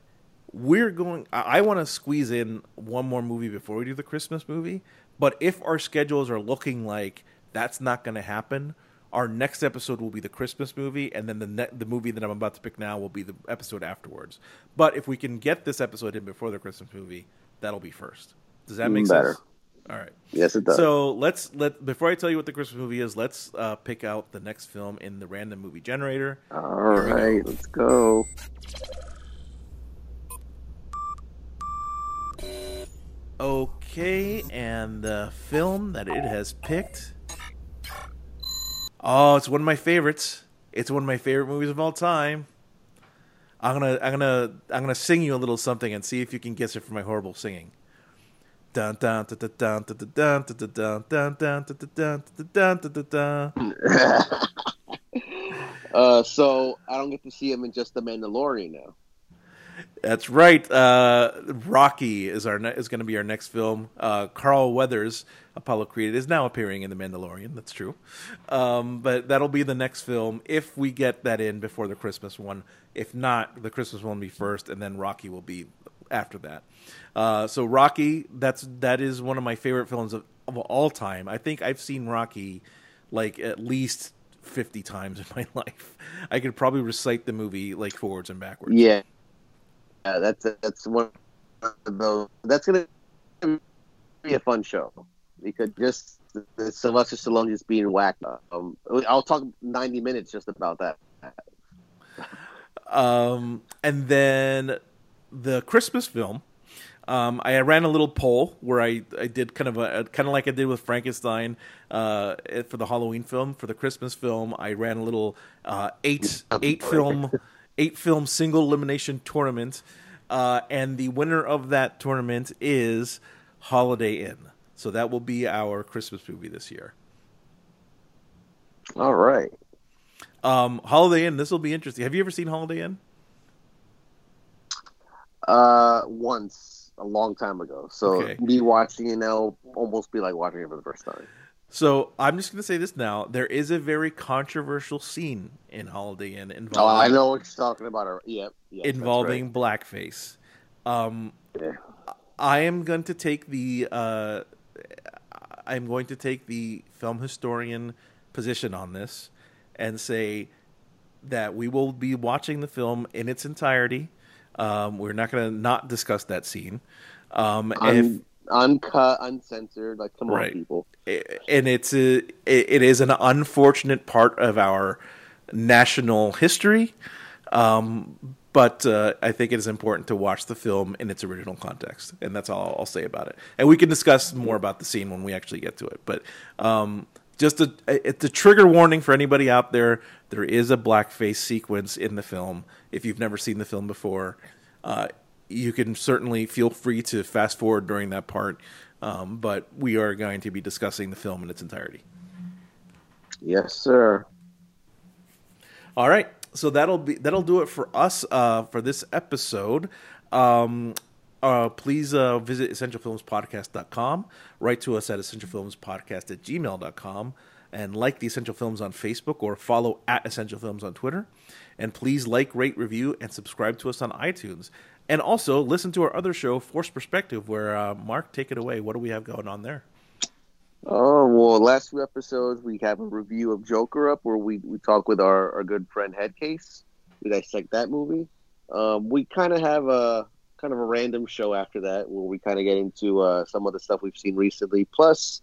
we're going. I, I want to squeeze in one more movie before we do the Christmas movie. But if our schedules are looking like that's not going to happen, our next episode will be the Christmas movie, and then the ne- the movie that I'm about to pick now will be the episode afterwards. But if we can get this episode in before the Christmas movie, that'll be first. Does that make Better. sense? All right. Yes, it does. So let's let before I tell you what the Christmas movie is, let's uh, pick out the next film in the random movie generator. All right, go. let's go. Okay, and the film that it has picked. Oh, it's one of my favorites. It's one of my favorite movies of all time. I'm gonna, I'm gonna, I'm gonna sing you a little something and see if you can guess it from my horrible singing. Uh, so I don't get to see him in just the Mandalorian now. That's right. Uh, Rocky is our ne- is going to be our next film. Uh, Carl Weathers, Apollo Creed, is now appearing in the Mandalorian. That's true, um, but that'll be the next film if we get that in before the Christmas one. If not, the Christmas one will be first, and then Rocky will be after that. Uh, so Rocky, that's that is one of my favorite films of, of all time. I think I've seen Rocky like at least 50 times in <laughs> my life. I could probably recite the movie like forwards and backwards. Yeah. Yeah, that's that's one of those that's going to be a fun show. Because just Sylvester Stallone just being whacked. Um, I'll talk 90 minutes just about that. um, and then the Christmas film um, I ran a little poll where I, I did kind of a kind of like I did with Frankenstein uh, for the Halloween film for the Christmas film. I ran a little uh, eight eight film eight film single elimination tournament, uh, and the winner of that tournament is Holiday Inn. So that will be our Christmas movie this year. All right. Um, Holiday Inn. This will be interesting. Have you ever seen Holiday Inn? Uh, once a long time ago. So okay. me watching it now almost be like watching it for the first time. So I'm just going to say this now. There is a very controversial scene in Holiday Inn involving. Oh, I know what you're talking about. Yep. yep involving right. blackface. Um, yeah. I am going to take the. Uh, I'm going to take the film historian position on this, and say that we will be watching the film in its entirety um, we're not going to not discuss that scene. Um, if, uncut, uncensored. Like, come right. on, people. And it's a, it is an unfortunate part of our national history. Um, but uh, I think it is important to watch the film in its original context, and that's all I'll say about it. And we can discuss more about the scene when we actually get to it. But um, just a it's a trigger warning for anybody out there. There is a blackface sequence in the film. If you've never seen the film before, uh, you can certainly feel free to fast forward during that part. Um, but we are going to be discussing the film in its entirety. Yes, sir. All right, so that'll be that'll do it for us uh, for this episode. Um, uh, please uh, visit essentialfilmspodcast.com. Write to us at essentialfilmspodcast at gmail.com and like the Essential Films on Facebook or follow at Essential Films on Twitter. And please like, rate, review, and subscribe to us on iTunes. And also listen to our other show, Force Perspective, where uh, Mark, take it away. What do we have going on there? Oh well, last few episodes we have a review of Joker up where we, we talk with our, our good friend Headcase. We dissect that movie. Um, we kind of have a kind of a random show after that where we kind of get into uh, some of the stuff we've seen recently. Plus,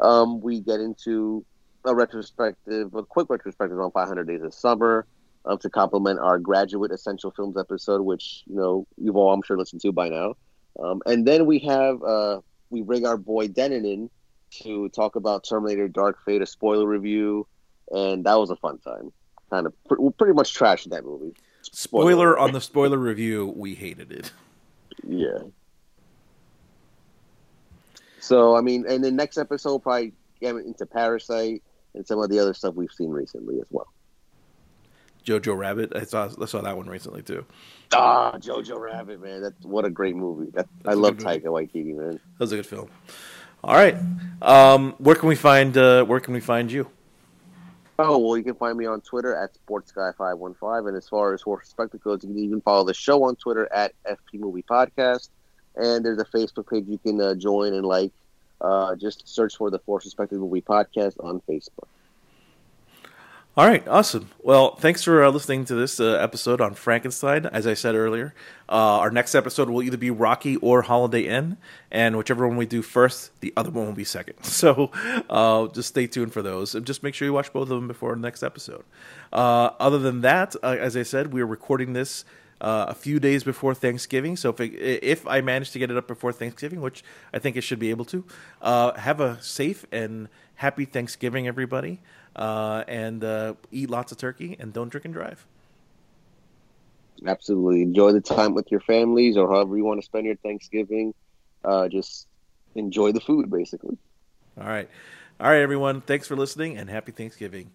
um, we get into a retrospective, a quick retrospective on 500 Days of Summer um, to complement our graduate essential films episode, which you know you've all I'm sure listened to by now. Um, and then we have uh, we bring our boy Denon in to talk about Terminator Dark Fate, a spoiler review, and that was a fun time. Kind of pr- pretty much trashed that movie. Spoiler on the spoiler review, we hated it. Yeah. So I mean, and the next episode probably get into Parasite and some of the other stuff we've seen recently as well. Jojo Rabbit, I saw I saw that one recently too. Ah, Jojo Rabbit, man, that's what a great movie. That I love Taika Waititi, man. That was a good film. All right, um, where can we find uh, where can we find you? Oh well, you can find me on Twitter at SportsGuy515, and as far as horse spectacles, you can even follow the show on Twitter at FP Movie Podcast. And there's a Facebook page you can uh, join and like. Uh, just search for the Force Perspective Movie Podcast on Facebook. All right, awesome. Well, thanks for uh, listening to this uh, episode on Frankenstein. As I said earlier, uh, our next episode will either be Rocky or Holiday Inn, and whichever one we do first, the other one will be second. <laughs> So uh, just stay tuned for those, and just make sure you watch both of them before the next episode. Uh, other than that, uh, as I said, we are recording this. A few days before Thanksgiving, so if it, if I manage to get it up before Thanksgiving, which I think it should be able to, have a safe and happy Thanksgiving, everybody uh, and uh, eat lots of turkey and don't drink and drive. Absolutely. Enjoy the time with your families or however you want to spend your Thanksgiving. Uh, just enjoy the food, basically. All right. All right, everyone. Thanks for listening and happy Thanksgiving.